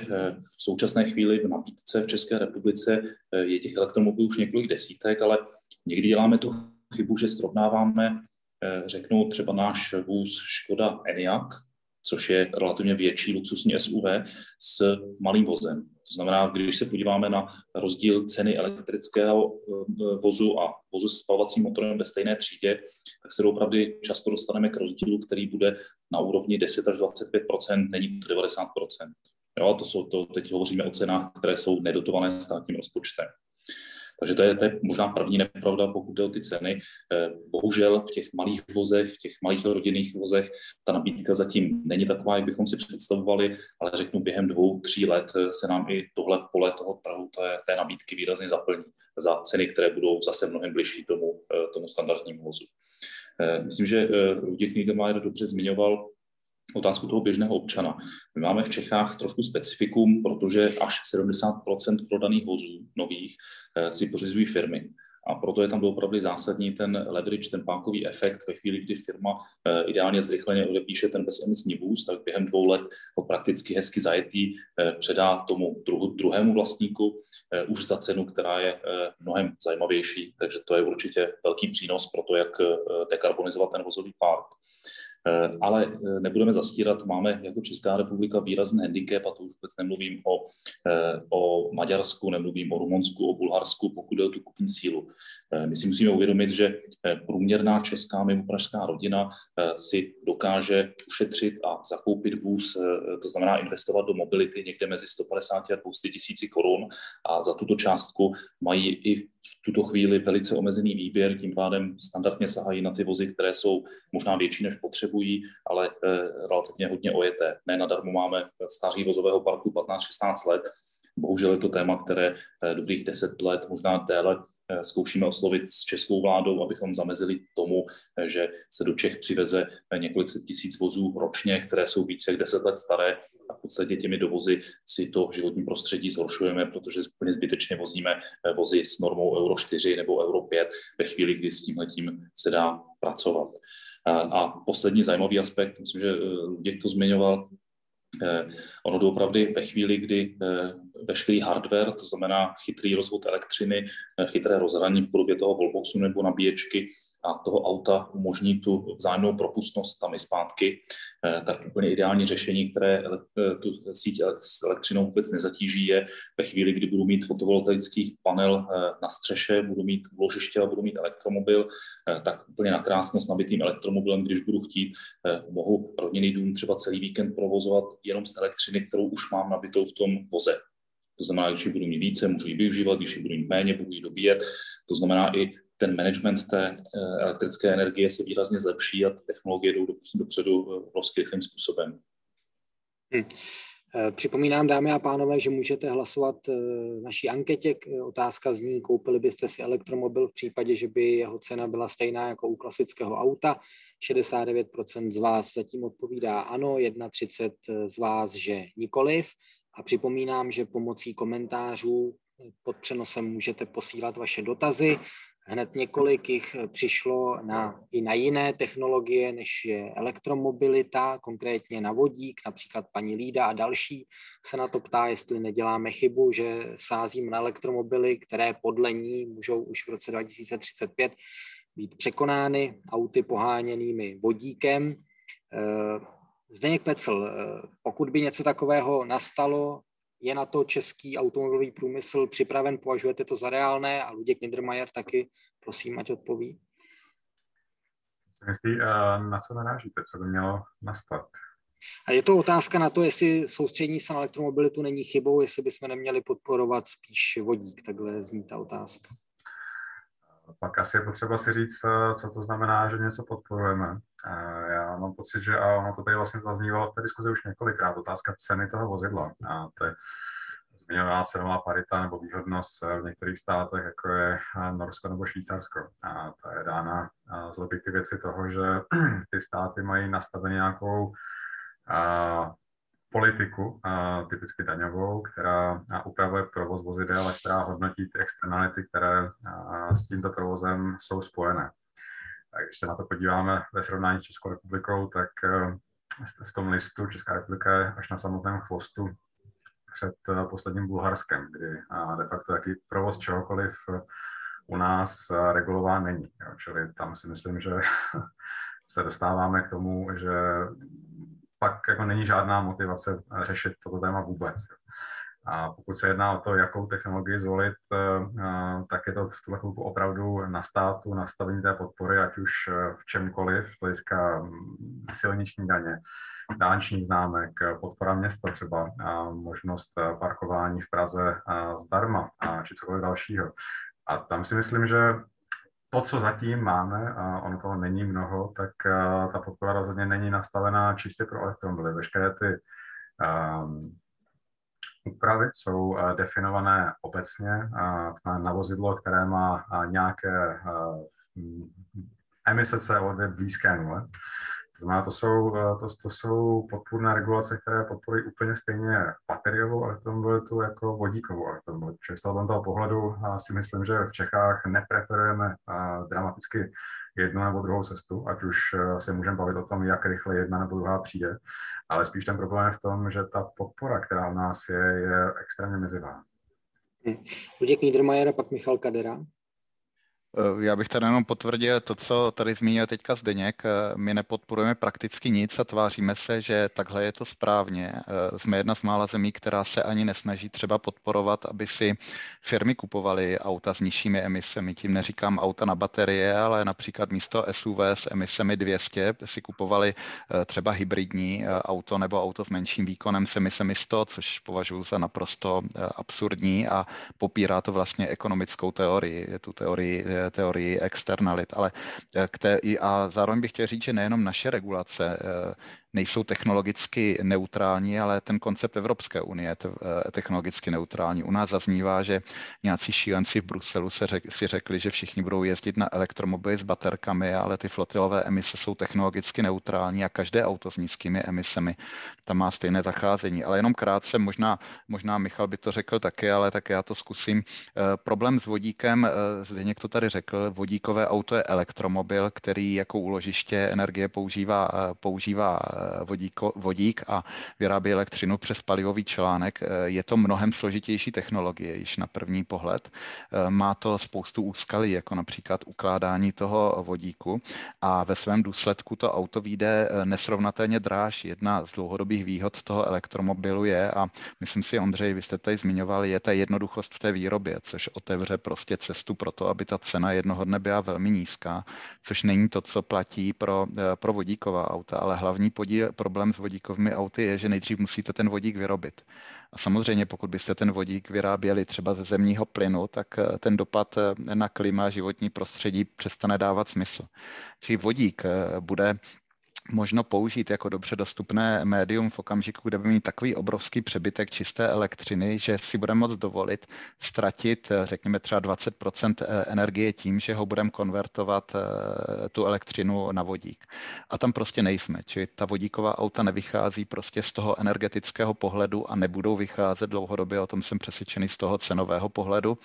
Speaker 2: v současné chvíli v nabídce v České republice je těch elektromobilů už několik desítek, ale někdy děláme tu chybu, že srovnáváme, eh, řeknu třeba náš vůz Škoda Enyaq, což je relativně větší luxusní SUV, s malým vozem. To znamená, když se podíváme na rozdíl ceny elektrického eh, vozu a vozu s spalovacím motorem ve stejné třídě, tak se opravdu často dostaneme k rozdílu, který bude na úrovni 10 až 25% není to 90% Jo, to jsou, to teď hovoříme o cenách, které jsou nedotované státním rozpočtem. Takže to je, to je možná první nepravda, pokud jde o ty ceny. Eh, bohužel v těch malých vozech, v těch malých rodinných vozech, ta nabídka zatím není taková, jak bychom si představovali, ale řeknu, během dvou, tří let eh, se nám i tohle pole toho trhu té, té nabídky výrazně zaplní za ceny, které budou zase mnohem bližší tomu, eh, tomu standardnímu vozu. Myslím, že Luděk Niedermayer dobře zmiňoval otázku toho běžného občana. My máme v Čechách trošku specifikum, protože až 70 prodaných vozů nových eh, si pořizují firmy. A proto je tam opravdu zásadní ten leverage, ten pákový efekt. Ve chvíli, kdy firma eh, ideálně zrychleně odepíše ten bezemisní vůz, tak během dvou let ho prakticky hezky zajetý eh, předá tomu druhu, druhému vlastníku už za cenu, která je mnohem zajímavější. Takže to je určitě velký přínos pro to, jak dekarbonizovat ten vozový park. Eh, ale eh, nebudeme zastírat, máme jako Česká republika výrazný handicap, a to už vůbec nemluvím o, eh, o Maďarsku, nemluvím o Rumunsku, o Bulharsku, pokud jde o tu kupní sílu. My si musíme uvědomit, že průměrná česká mimopražská rodina si dokáže ušetřit a zakoupit vůz, to znamená investovat do mobility někde mezi 150 a 200 tisíci korun a za tuto částku mají i v tuto chvíli velice omezený výběr, tím pádem standardně sahají na ty vozy, které jsou možná větší, než potřebují, ale eh, relativně hodně ojeté. Ne nadarmo máme stáří vozového parku 15-16 let. Bohužel je to téma, které eh, dobrých 10 let, možná déle, Eh, zkoušíme oslovit s českou vládou, abychom zamezili tomu, že se do Čech přiveze několik set tisíc vozů ročně, které jsou více jak deset let staré a v podstatě těmi dovozy si to životní prostředí zhoršujeme, protože úplně zbytečně vozíme vozy s normou Euro 4 nebo Euro 5 ve chvíli, kdy s tímhletím se dá pracovat. A poslední zajímavý aspekt, myslím, že Luděk to zmiňoval, ono doopravdy ve chvíli, kdy veškerý hardware, to znamená chytrý rozvod elektřiny, chytré rozhraní v podobě toho wallboxu nebo nabíječky a toho auta umožní tu vzájemnou propustnost tam i zpátky, tak úplně ideální řešení, které tu síť s elektřinou vůbec nezatíží, je ve chvíli, kdy budu mít fotovoltaický panel na střeše, budu mít úložiště a budu mít elektromobil, tak úplně na krásnost nabitým elektromobilem, když budu chtít, mohu rodinný dům třeba celý víkend provozovat jenom z elektřiny, kterou už mám nabitou v tom voze. To znamená, když ji budu mít více, můžu ji využívat, když ji budu mít méně, budu ji dobíjet. To znamená, i ten management té eh, elektrické energie se výrazně zlepší a ty technologie jdou dopředu eh, obrovsky rychlým způsobem.
Speaker 1: Hmm. Připomínám, dámy a pánové, že můžete hlasovat v naší anketě. Otázka zní, koupili byste si elektromobil v případě, že by jeho cena byla stejná jako u klasického auta. 69% z vás zatím odpovídá ano, 31% z vás, že nikoliv. A připomínám, že pomocí komentářů pod přenosem můžete posílat vaše dotazy. Hned několik jich přišlo na, i na jiné technologie, než je elektromobilita, konkrétně na vodík, například paní Lída a další se na to ptá, jestli neděláme chybu, že sázím na elektromobily, které podle ní můžou už v roce 2035 být překonány auty poháněnými vodíkem. Eh, Zdeněk Pecl, eh, pokud by něco takového nastalo, je na to český automobilový průmysl připraven, považujete to za reálné a Luděk Niedermayer taky, prosím, ať odpoví.
Speaker 5: Myslí, eh, na co narážíte, co by mělo nastat?
Speaker 1: A je to otázka na to, jestli soustřední se na elektromobilitu není chybou, jestli bychom neměli podporovat spíš vodík, takhle zní ta otázka.
Speaker 5: Pak asi je potřeba si říct, eh, co to znamená, že něco podporujeme. Eh, já mám pocit, že a ono to tady vlastně zaznívalo v té diskuzi už několikrát, otázka ceny toho vozidla. A to je zmiňovaná cenová parita nebo výhodnost v některých státech, jako je eh, Norsko nebo Švýcarsko. A ta je dána z logiky věci toho, že ty státy mají nastavený nějakou politiku, typicky daňovou, která upravuje provoz vozidel a která hodnotí ty externality, které s tímto provozem jsou spojené. Tak když se na to podíváme ve srovnání s Českou republikou, tak e, v tom listu Česká republika je až na samotném chvostu před e, posledním Bulharskem, kdy de facto jaký provoz čehokoliv u nás e, regulován není. Čili tam si myslím, že se dostáváme k tomu, že pak jako není žádná motivace řešit toto téma vůbec. A pokud se jedná o to, jakou technologii zvolit, eh, eh, tak je to v tuhle chvilku opravdu na státu, nastavení té podpory, ať už eh, v čemkoliv, z hlediska mm, silniční daně, dálničních známek, podpora města třeba, možnost parkování v Praze zdarma, či cokoliv dalšího. A tam si myslím, že to, co zatím máme, a ono toho není mnoho, tak ta podpora rozhodně není nastavená čistě pro elektromobily. Veškeré ty um, úpravy jsou uh, definované obecně na, na vozidlo, které má nějaké uh, emise CO2 blízké nule. Znamená, to jsou, eh, to, to jsou podpůrné regulace, které podporují úplně stejně bateriovou elektromobilitu jako vodíkovou elektromobilitu. Čili z toho pohledu si myslím, že v Čechách nepreferujeme dramaticky jednu nebo druhou cestu, ať už eh, se můžeme bavit o tom, jak rychle jedna nebo druhá přijde, ale spíš ten problém je v tom, že ta podpora, která u nás je, je extrémně mizivá.
Speaker 1: Hm. Luděk Niedermayer a pak Michal Kadera.
Speaker 4: Eh, já bych tady jenom potvrdil to, co tady zmínil teďka Zdeněk. Eh, my nepodporujeme prakticky nic a tváříme se, že takhle je to správně. Eh, jsme jedna z mála zemí, která se ani nesnaží třeba podporovat, aby si firmy kupovaly auta s nižšími emisemi. Tím neříkám auta na baterie, ale například místo SUV s emisemi 200 si kupovali třeba hybridní auto nebo auto s menším výkonem s emisemi 100, což považuji za naprosto absurdní a popírá to vlastně ekonomickou teorii, tu teorii teorii externalit, ale k té, a zároveň bych chtěl říct, že nejenom naše regulace eh, nejsou technologicky neutrální, ale ten koncept Evropské unie je eh, technologicky neutrální. U nás zaznívá, že nějací šílenci v Bruselu se řek, si řekli, že všichni budou jezdit na elektromobily s baterkami, ale ty flotilové emise jsou technologicky neutrální a každé auto s nízkými emisemi tam má stejné zacházení. Ale jenom krátce, možná, možná Michal by to řekl taky, ale tak já to zkusím. E, problém s vodíkem, e, Zdeněk to tady řekl, vodíkové auto je elektromobil, který jako úložiště energie používá, používá vodíko, vodík a vyrábí elektřinu přes palivový článek. Je to mnohem složitější technologie, již na první pohled. Má to spoustu úskalí, jako například ukládání toho vodíku a ve svém důsledku to auto vyjde nesrovnatelně dráž. Jedna z dlouhodobých výhod toho elektromobilu je, a myslím si, Ondřej, vy jste tady zmiňoval, je ta jednoduchost v té výrobě, což otevře prostě cestu pro to, aby ta cena jednoho dne byla velmi nízká, což není to, co platí pro, eh, pro vodíková auta, ale hlavní podíl, problém s vodíkovými auty je, že nejdřív musíte ten vodík vyrobit. A samozřejmě, pokud byste ten vodík vyráběli třeba ze zemního plynu, tak eh, ten dopad eh, na klima životní prostředí přestane dávat smysl. Čili vodík bude možno použít jako dobře dostupné médium v okamžiku, kde bude mít takový obrovský přebytek čisté elektřiny, že si budeme moct dovolit ztratit, eh, řekněme třeba 20 eh, energie tím, že ho budeme konvertovat eh, tu elektřinu na vodík. A tam prostě nejsme. Čili ta vodíková auta nevychází prostě z toho energetického pohledu a nebudou vycházet dlouhodobě, o tom jsem přesvědčený z toho cenového pohledu.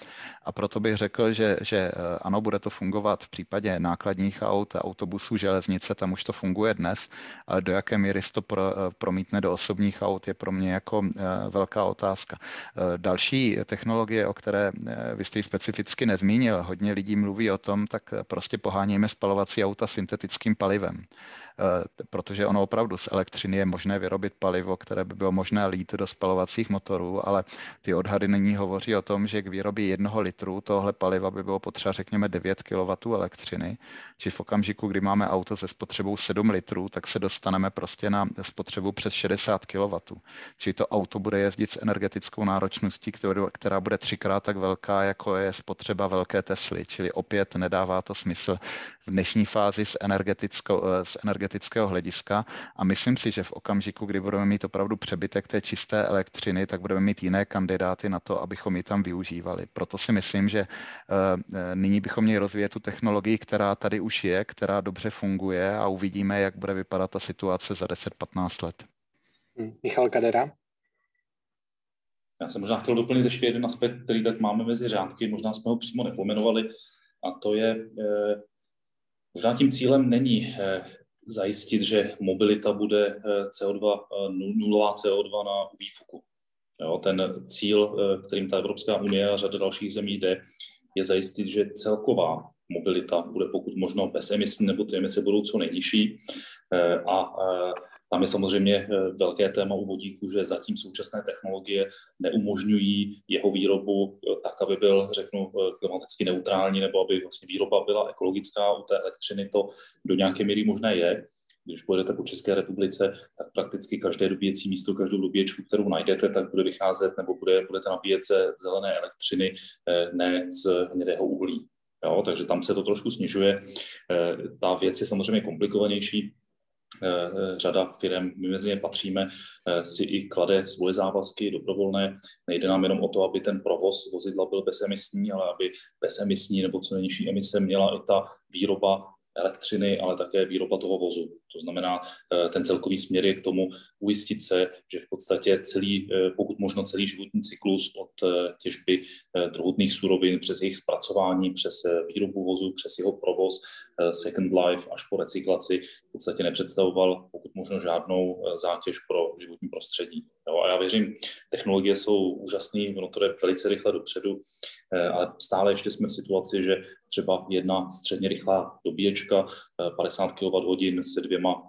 Speaker 4: A proto bych řekl, že, že ano, bude to fungovat v případě nákladních aut, autobusů, železnice, tam už to funguje dnes dnes, do jaké míry se to eh, promítne do osobních aut, je pro mě jako eh, velká otázka. Eh, další technologie, o které vy jste specificky nezmínil, hodně lidí mluví o tom, tak prostě pohánějme spalovací auta syntetickým palivem. Eh, protože ono opravdu z elektřiny je možné vyrobit palivo, které by bylo možné lít do spalovacích motorů, ale ty odhady nyní hovoří o tom, že k výrobě jednoho litru tohle paliva by bylo potřeba, řekněme, 9 kW elektřiny, či v okamžiku, kdy máme auto se spotřebou 7 litrů, tak se dostaneme prostě na spotřebu přes 60 kW. Čili to auto bude jezdit s energetickou náročností, která bude třikrát tak velká, jako je spotřeba velké Tesly, čili opět nedává to smysl. V dnešní fázi z, energetickou, z energetického hlediska a myslím si, že v okamžiku, kdy budeme mít opravdu přebytek té čisté elektřiny, tak budeme mít jiné kandidáty na to, abychom ji tam využívali. Proto si myslím, že uh, nyní bychom měli rozvíjet tu technologii, která tady už je, která dobře funguje a uvidíme, jak bude vypadat ta situace za 10-15 let.
Speaker 1: Hm, Michal Kadera.
Speaker 2: Já jsem možná chtěl doplnit ještě jeden aspekt, který tak máme mezi řádky, možná jsme ho přímo nepomenovali, a to je eh, Možná tím cílem není eh, zajistit, že mobilita bude eh, CO2, eh, nulová CO2 na výfuku. Jo, ten cíl, kterým ta Evropská unie a řada dalších zemí jde, je zajistit, že celková mobilita bude pokud možno bezemisní nebo ty emise budou co nejnižší a tam je samozřejmě eh, velké téma u vodíku, že zatím současné technologie neumožňují jeho výrobu eh, tak, aby byl, řeknu, eh, klimaticky neutrální, nebo aby vlastně výroba byla ekologická. U té elektřiny to do nějaké míry možné je. Když pojedete po České republice, tak prakticky každé dobíjecí místo, každou dobíječku, kterou najdete, tak bude vycházet nebo bude, budete nabíjet se zelené elektřiny, ne z hnědého uhlí. Jo, takže tam se to trošku snižuje. Ta věc je samozřejmě komplikovanější, řada firm, my mezi ně patříme, eh, si i klade svoje závazky dobrovolné. Nejde nám jenom o to, aby ten provoz vozidla byl bezemisní, ale aby bezemisní nebo co nejnižší emise měla i ta výroba elektřiny, ale také výroba toho vozu. To znamená, eh, ten celkový směr je k tomu ujistit se, že v podstatě celý, eh, pokud možno celý životní cyklus od eh, těžby druhotných surovin přes jejich zpracování, přes výrobu vozu, přes jeho provoz, second life až po recyklaci podstatě nepředstavoval pokud možno žádnou zátěž pro životní prostředí. Jo, a já věřím, technologie jsou úžasné, ono to jde velice rychle dopředu, ale stále ještě jsme v situaci, že třeba jedna středně rychlá dobíječka 50 kWh se dvěma,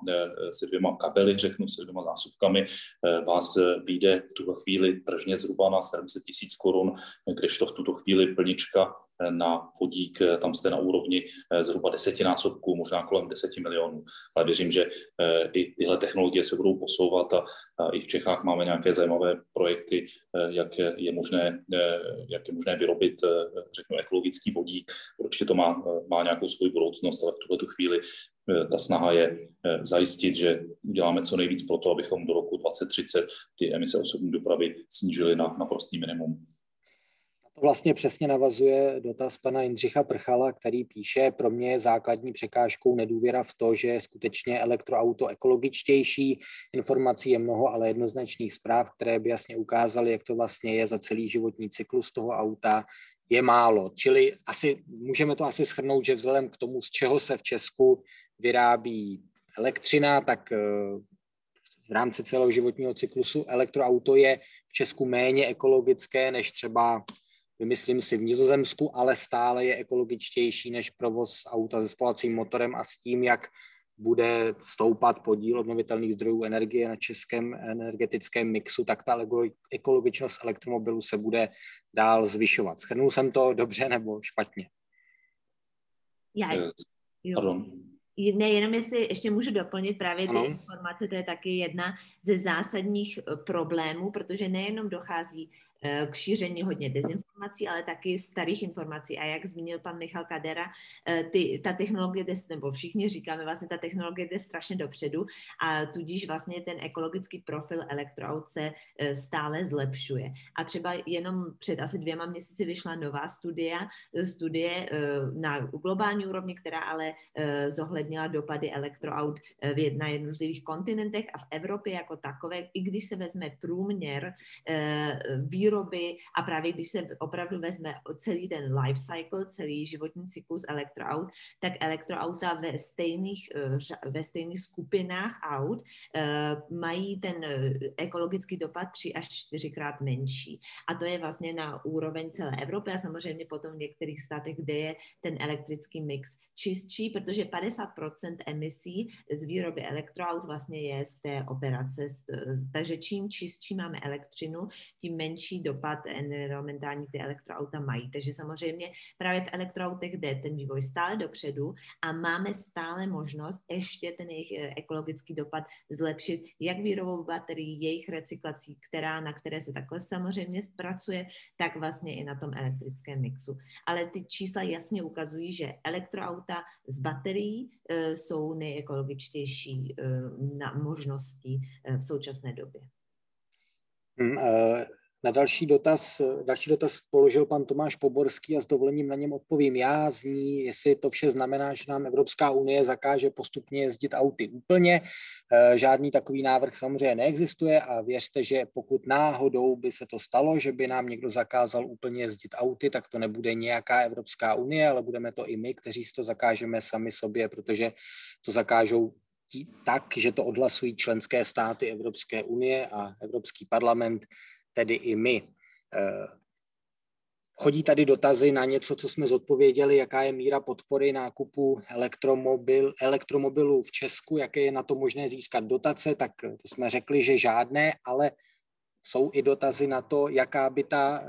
Speaker 2: se dvěma kabely, řeknu, se dvěma zásuvkami, eh, vás vyjde v tuto chvíli tržně zhruba na 700 tisíc korun, kdežto v tuto chvíli plnička na vodík, eh, tam jste na úrovni eh, zhruba desetinásobku, možná kolem deseti milionů. Ale věřím, že eh, i tyhle technologie se budou posouvat a i v Čechách máme nějaké zajímavé projekty, jak je možné, jak je možné vyrobit, řeknu, ekologický vodík. Určitě to má, má nějakou svou budoucnost, ale v tuhle chvíli ta snaha je zajistit, že uděláme co nejvíc pro to, abychom do roku 2030 ty emise osobní dopravy snížili na, na prostý minimum
Speaker 1: To vlastně přesně navazuje dotaz pana Jindřicha Prchala, který píše, pro mě je základní překážkou nedůvěra v to, že je skutečně elektroauto ekologičtější. Informací je mnoho, ale jednoznačných zpráv, které by jasně ukázaly, jak to vlastně je za celý životní cyklus toho auta, je málo. Čili asi, můžeme to asi schrnout, že vzhledem k tomu, z čeho se v Česku vyrábí elektřina, tak eh, v rámci celého životního cyklusu elektroauto je v Česku méně ekologické než třeba vymyslím si v Nizozemsku, ale stále je ekologičtější než provoz auta se spolacím motorem a s tím, jak bude stoupat podíl obnovitelných zdrojů energie na českém energetickém mixu, tak ta ekologičnost elektromobilu se bude dál zvyšovat. Schrnul jsem to dobře nebo špatně?
Speaker 3: Já, jo. Ne, jenom jestli ještě můžu doplnit právě ty ano. informace, to je taky jedna ze zásadních eh, problémů, protože nejenom dochází Eh, k šíření hodně dezinformací, ale taky starých informací. A jak zmínil pan Michal Kadera, eh, ty, ta technologie jde, nebo všichni říkáme, vlastně ta technologie jde strašně dopředu a tudíž vlastně ten ekologický profil elektroaut se eh, stále zlepšuje. A třeba jenom před asi dvěma měsíci vyšla nová studie, studie na globální úrovni, která ale zohlednila dopady elektroaut na jednotlivých kontinentech a v Evropě jako takové, i když se vezme průměr výroby výroby a právě když se opravdu vezme celý ten life cycle, celý životní cyklus elektroaut, tak elektroauta ve stejných, eh, ve stejných skupinách aut eh, mají ten eh, ekologický dopad tři až čtyřikrát menší. A to je vlastně na úroveň celé Evropy a samozřejmě potom v některých státech, kde je ten elektrický mix čistší, protože 50% emisí z výroby elektroaut vlastně je z té operace. Takže čím čistší máme elektřinu, tím menší dopad environmentální ty elektroauta mají. Takže samozřejmě právě v elektroautech jde ten vývoj stále dopředu a máme stále možnost ještě ten jejich eh, ekologický dopad zlepšit, jak výrobou baterií, jejich recyklací, která, na které se takhle samozřejmě zpracuje, tak vlastně i na tom elektrickém mixu. Ale ty čísla jasně ukazují, že elektroauta z baterií e, jsou nejekologičtější e, na možností e, v současné době.
Speaker 1: Hmm, na další dotaz, další dotaz položil pan Tomáš Poborský a s dovolením na něm odpovím já. Zní, jestli to vše znamená, že nám Evropská unie zakáže postupně jezdit auty úplně. Eh, žádný takový návrh samozřejmě neexistuje a věřte, že pokud náhodou by se to stalo, že by nám někdo zakázal úplně jezdit auty, tak to nebude nějaká Evropská unie, ale budeme to i my, kteří si to zakážeme sami sobě, protože to zakážou tak, že to odhlasují členské státy Evropské unie a Evropský parlament tedy i my. Eh, chodí tady dotazy na něco, co jsme zodpověděli, jaká je míra podpory nákupu elektromobil, elektromobilů v Česku, jaké je na to možné získat dotace, tak to jsme řekli, že žádné, ale jsou i dotazy na to, jaká by ta eh,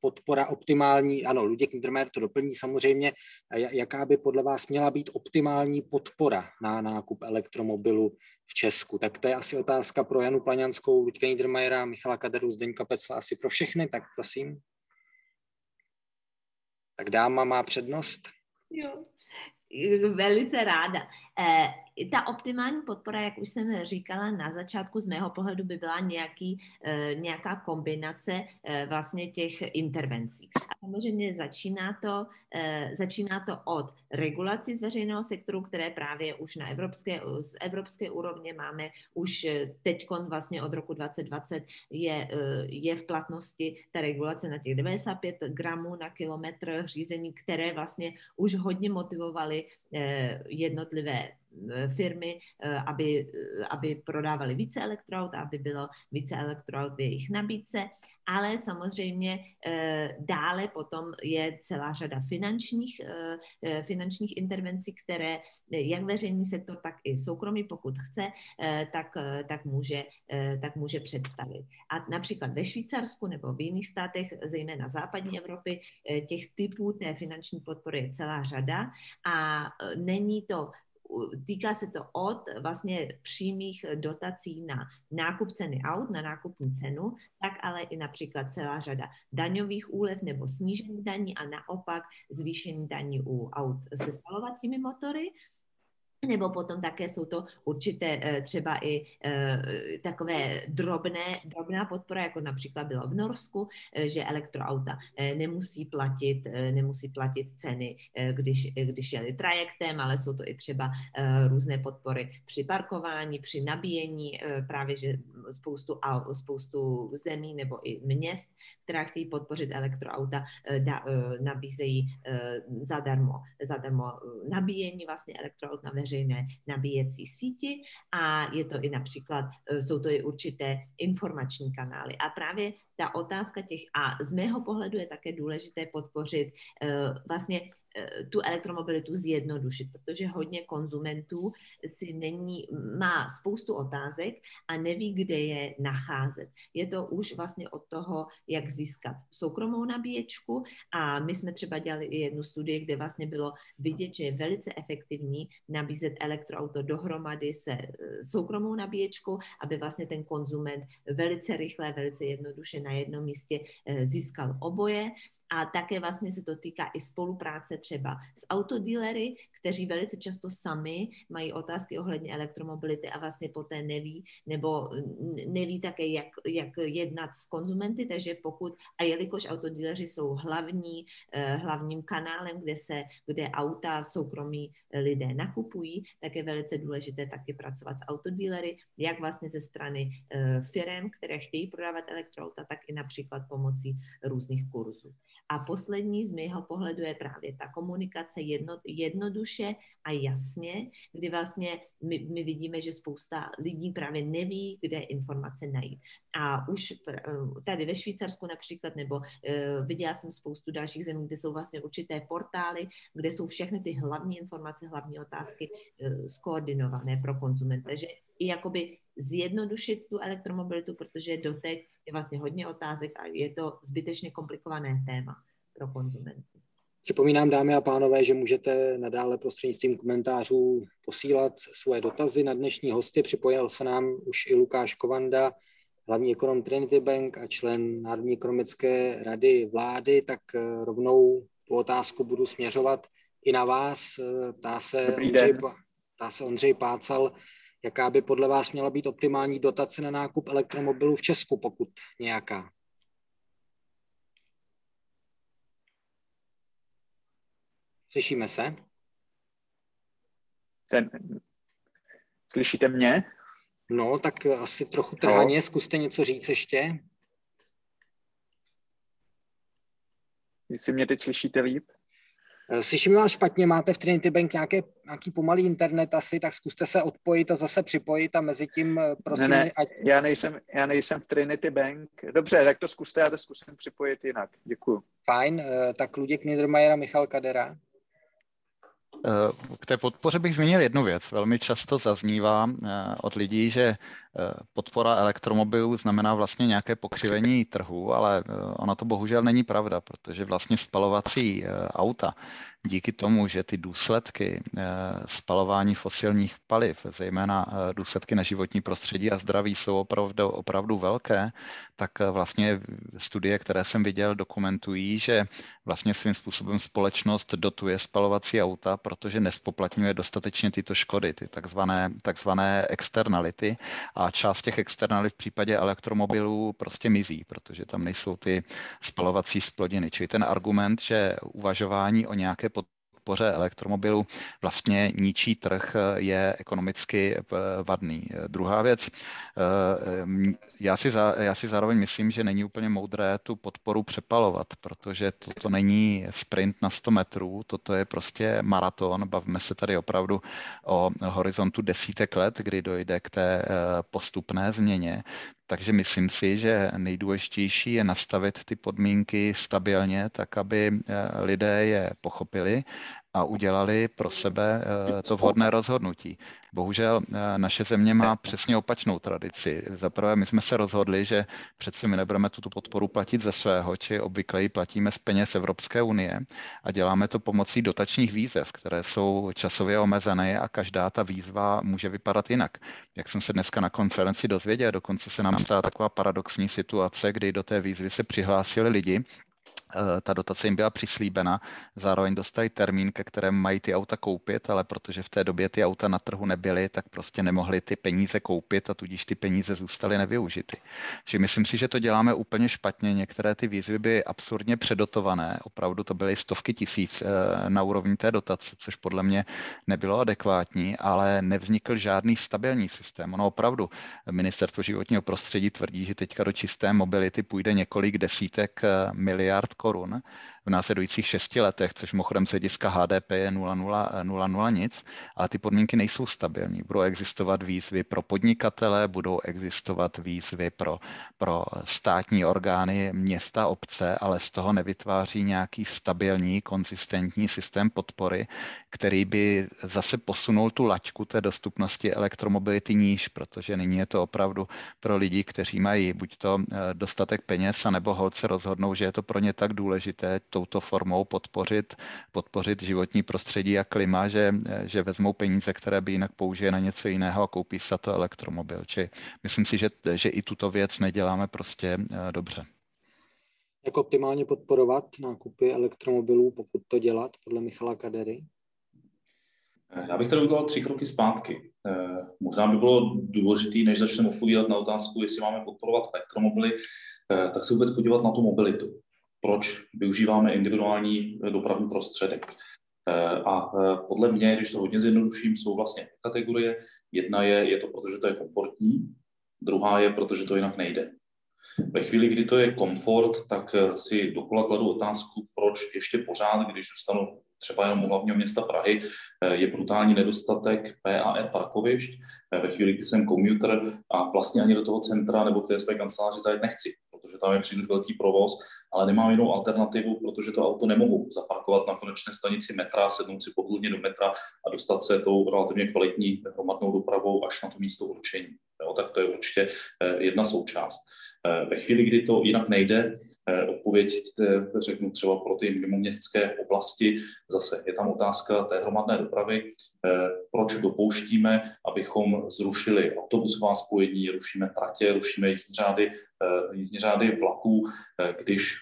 Speaker 1: podpora optimální, ano, Luděk Niedermayer to doplní samozřejmě, jaká by podle vás měla být optimální podpora na nákup elektromobilu v Česku. Tak to je asi otázka pro Janu Plaňanskou, Luďka Niedermayera, Michala Kaderu, Zdeňka Pecla, asi pro všechny, tak prosím. Tak dáma má přednost.
Speaker 3: Jo, velice ráda. Eh, ta optimální podpora, jak už jsem říkala na začátku, z mého pohledu by byla nějaký, eh, nějaká kombinace eh, vlastně těch intervencí. A samozřejmě začíná to, eh, začíná to od regulací z veřejného sektoru, které právě už na evropské, z evropské úrovně máme už teď vlastně od roku 2020 je, je v platnosti ta regulace na těch 95 gramů na kilometr řízení, které vlastně už hodně motivovaly jednotlivé Eh, firmy, eh, aby, eh, aby prodávali více elektroaut, aby bylo více elektroaut v jejich nabídce, ale samozřejmě dále potom je celá řada finančních, finančních intervencí, které jak veřejný sektor, tak i soukromý, pokud chce, tak, tak, může, tak může představit. A například ve Švýcarsku nebo v jiných státech, zejména západní Evropy, těch typů té finanční podpory je celá řada a není to týká se to od vlastně přímých dotací na nákup ceny aut, na nákupní cenu, tak ale i například celá řada daňových úlev nebo snížení daní a naopak zvýšení daní u aut se spalovacími motory. Nebo potom také jsou to určité eh, třeba i eh, takové drobné, drobná podpora, jako například bylo v Norsku, eh, že elektroauta nemusí platit, nemusí platit ceny, když, když jeli trajektem, ale jsou to i třeba různé podpory při parkování, při nabíjení, právě že spoustu, spoustu zemí nebo i měst, která chtějí podpořit elektroauta, nabízejí zadarmo, zadarmo nabíjení vlastně elektroaut na veřejnosti veřejné nabíjecí síti a je to i například, e, jsou to i určité informační kanály. A právě ta otázka těch, a z mého pohledu je také důležité podpořit e, vlastně tu elektromobilitu zjednodušit, protože hodně konzumentů si není, má spoustu otázek a neví, kde je nacházet. Je to už vlastně od toho, jak získat soukromou nabíječku a my jsme třeba dělali i jednu studii, kde vlastně bylo vidět, že je velice efektivní nabízet elektroauto dohromady se eh, soukromou nabíječkou, aby vlastně ten konzument velice rychle, velice jednoduše na jednom místě eh, získal oboje a také vlastně se to týká i spolupráce třeba s autodílery, kteří velice často sami mají otázky ohledně elektromobility a vlastně poté neví, nebo neví také, jak, jak jednat s konzumenty, takže pokud, a jelikož autodíleři jsou hlavní, eh, hlavním kanálem, kde se, kde auta soukromí lidé nakupují, tak je velice důležité taky pracovat s autodílery, jak vlastně ze strany eh, firm, které chtějí prodávat elektroauta, tak i například pomocí různých kurzů. A poslední z mého pohledu je právě ta komunikace jedno, jednoduše a jasně, kdy vlastně my, my vidíme, že spousta lidí právě neví, kde informace najít. A už tady ve Švýcarsku například, nebo uh, viděla jsem spoustu dalších zemí, kde jsou vlastně určité portály, kde jsou všechny ty hlavní informace, hlavní otázky uh, skoordinované pro konzumenty. Takže i jakoby zjednodušit tu elektromobilitu, protože doteď je vlastně hodně otázek a je to zbytečně komplikované téma pro konzumenty.
Speaker 1: Připomínám, dámy a pánové, že můžete nadále prostřednictvím komentářů posílat svoje dotazy na dnešní hosty. Připojil se nám už i Lukáš Kovanda, hlavní ekonom Trinity Bank a člen Národní ekonomické rady vlády, tak eh, rovnou tu otázku budu směřovat i na vás. Eh, ptá se, Ondřej, ptá se Ondřej Pácal, Jaká by podle vás měla být optimální dotace na nákup elektromobilů v Česku, pokud nějaká? Slyšíme se?
Speaker 6: Ten, slyšíte mě?
Speaker 1: No, tak asi trochu trhaně. No. Zkuste něco říct ještě.
Speaker 6: Jestli mě teď slyšíte líp?
Speaker 1: Eh, slyším vás špatně, máte v Trinity Bank nějaké, nějaký pomalý internet asi, tak zkuste se odpojit a zase připojit a mezi tím eh, prosím...
Speaker 6: Ne, ne, ať... já, nejsem, já nejsem v Trinity Bank. Dobře, tak to zkuste, já to zkusím připojit jinak. Děkuju.
Speaker 1: Fajn, eh, tak Luděk Niedermayer a Michal Kadera.
Speaker 4: K té podpoře bych zmínil jednu věc. Velmi často zaznívá od lidí, že podpora elektromobilů znamená vlastně nějaké pokřivení trhu, ale ona to bohužel není pravda, protože vlastně spalovací auta díky tomu, že ty důsledky eh, spalování fosilních paliv, zejména eh, důsledky na životní prostředí a zdraví jsou opravdu, opravdu velké, tak eh, vlastně studie, které jsem viděl, dokumentují, že vlastně svým způsobem společnost dotuje spalovací auta, protože nespoplatňuje dostatečně tyto škody, ty takzvané, takzvané externality. A část těch externalit v případě elektromobilů prostě mizí, protože tam nejsou ty spalovací splodiny. Čili ten argument, že uvažování o nějaké podpoře elektromobilů vlastně ničí trh je ekonomicky vadný. Druhá věc, eh, já si, za, já si zároveň myslím, že není úplně moudré tu podporu přepalovat, protože toto není sprint na 100 metrů, toto je prostě maraton, bavíme se tady opravdu o horizontu desítek let, kdy dojde k té eh, postupné změně. Takže myslím si, že nejdůležitější je nastavit ty podmínky stabilně, tak aby eh, lidé je pochopili a udělali pro sebe eh, to vhodné rozhodnutí. Bohužel eh, naše země má přesně opačnou tradici. Zaprvé my jsme se rozhodli, že přece my nebudeme tuto podporu platit ze svého, či obvykle ji platíme z peněz Evropské unie a děláme to pomocí dotačních výzev, které jsou časově omezené a každá ta výzva může vypadat jinak. Jak jsem se dneska na konferenci dozvěděl, dokonce se nám stala taková paradoxní situace, kdy do té výzvy se přihlásili lidi, ta dotace jim byla přislíbena, zároveň dostali termín, ke kterém mají ty auta koupit, ale protože v té době ty auta na trhu nebyly, tak prostě nemohli ty peníze koupit a tudíž ty peníze zůstaly nevyužity. Že myslím si, že to děláme úplně špatně. Některé ty výzvy byly absurdně předotované, opravdu to byly stovky tisíc eh, na úrovni té dotace, což podle mě nebylo adekvátní, ale nevznikl žádný stabilní systém. Ono opravdu ministerstvo životního prostředí tvrdí, že teďka do čisté mobility půjde několik desítek eh, miliard korun v následujících šesti letech, což mimochodem z hlediska HDP je 0,0 nic, ale ty podmínky nejsou stabilní. Budou existovat výzvy pro podnikatele, budou existovat výzvy pro, pro státní orgány, města, obce, ale z toho nevytváří nějaký stabilní, konzistentní systém podpory, který by zase posunul tu laťku té dostupnosti elektromobility níž, protože nyní je to opravdu pro lidi, kteří mají buď to eh, dostatek peněz, anebo holce rozhodnou, že je to pro ně tak důležité touto formou podpořit, podpořit životní prostředí a klima, že, že vezmou peníze, které by jinak použije na něco jiného a koupí se to elektromobil. Či myslím si, že, že i tuto věc neděláme prostě eh, dobře.
Speaker 1: Jak optimálně podporovat nákupy elektromobilů, pokud to dělat, podle Michala Kadery?
Speaker 2: Eh, já bych tady udělal tři kroky zpátky. Eh, možná by bylo důležité, než začneme odpovídat na otázku, jestli máme podporovat elektromobily, tak se vůbec podívat na tu mobilitu proč využíváme individuální eh, dopravní prostředek. Eh, a eh, podle mě, když to hodně zjednoduším, jsou vlastně kategorie. Jedna je, je to proto, že to je komfortní, druhá je, protože to jinak nejde. Ve chvíli, kdy to je komfort, tak si dokola kladu otázku, proč ještě pořád, když zůstanu třeba jenom u hlavního města Prahy, je brutální nedostatek PAR parkovišť. Ve chvíli, kdy jsem komuter a vlastně ani do toho centra nebo k té své kanceláři zajet nechci protože tam je příliš velký provoz, ale nemám jinou alternativu, protože to auto nemohu zaparkovat na konečné stanici metra, sednout si pohodlně do metra a dostat se tou relativně kvalitní hromadnou dopravou až na to místo určení. Jo, tak to je určitě eh, jedna součást. Eh, ve chvíli, kdy to jinak nejde, eh, odpověď řeknu třeba pro ty mimoměstské oblasti, zase je tam otázka té hromadné dopravy, proč dopouštíme, abychom zrušili autobusová spojení, rušíme tratě, rušíme jízdní řády, jízdní řády vlaků, když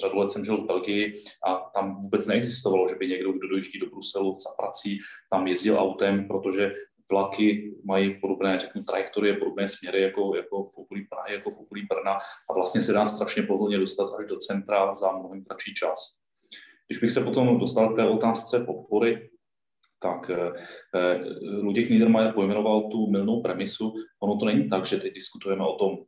Speaker 2: řadu let jsem žil v Belgii a tam vůbec neexistovalo, že by někdo, kdo dojíždí do Bruselu za prací, tam jezdil autem, protože vlaky mají podobné, řeknu, trajektorie, podobné směry jako, jako v okolí Prahy, jako v okolí Brna a vlastně se dá strašně pohodlně dostat až do centra za mnohem kratší čas. Když bych se potom dostal k té otázce podpory, tak eh, eh Luděk Niedermayer pojmenoval tu milnou premisu. Ono to není tak, že teď diskutujeme o tom,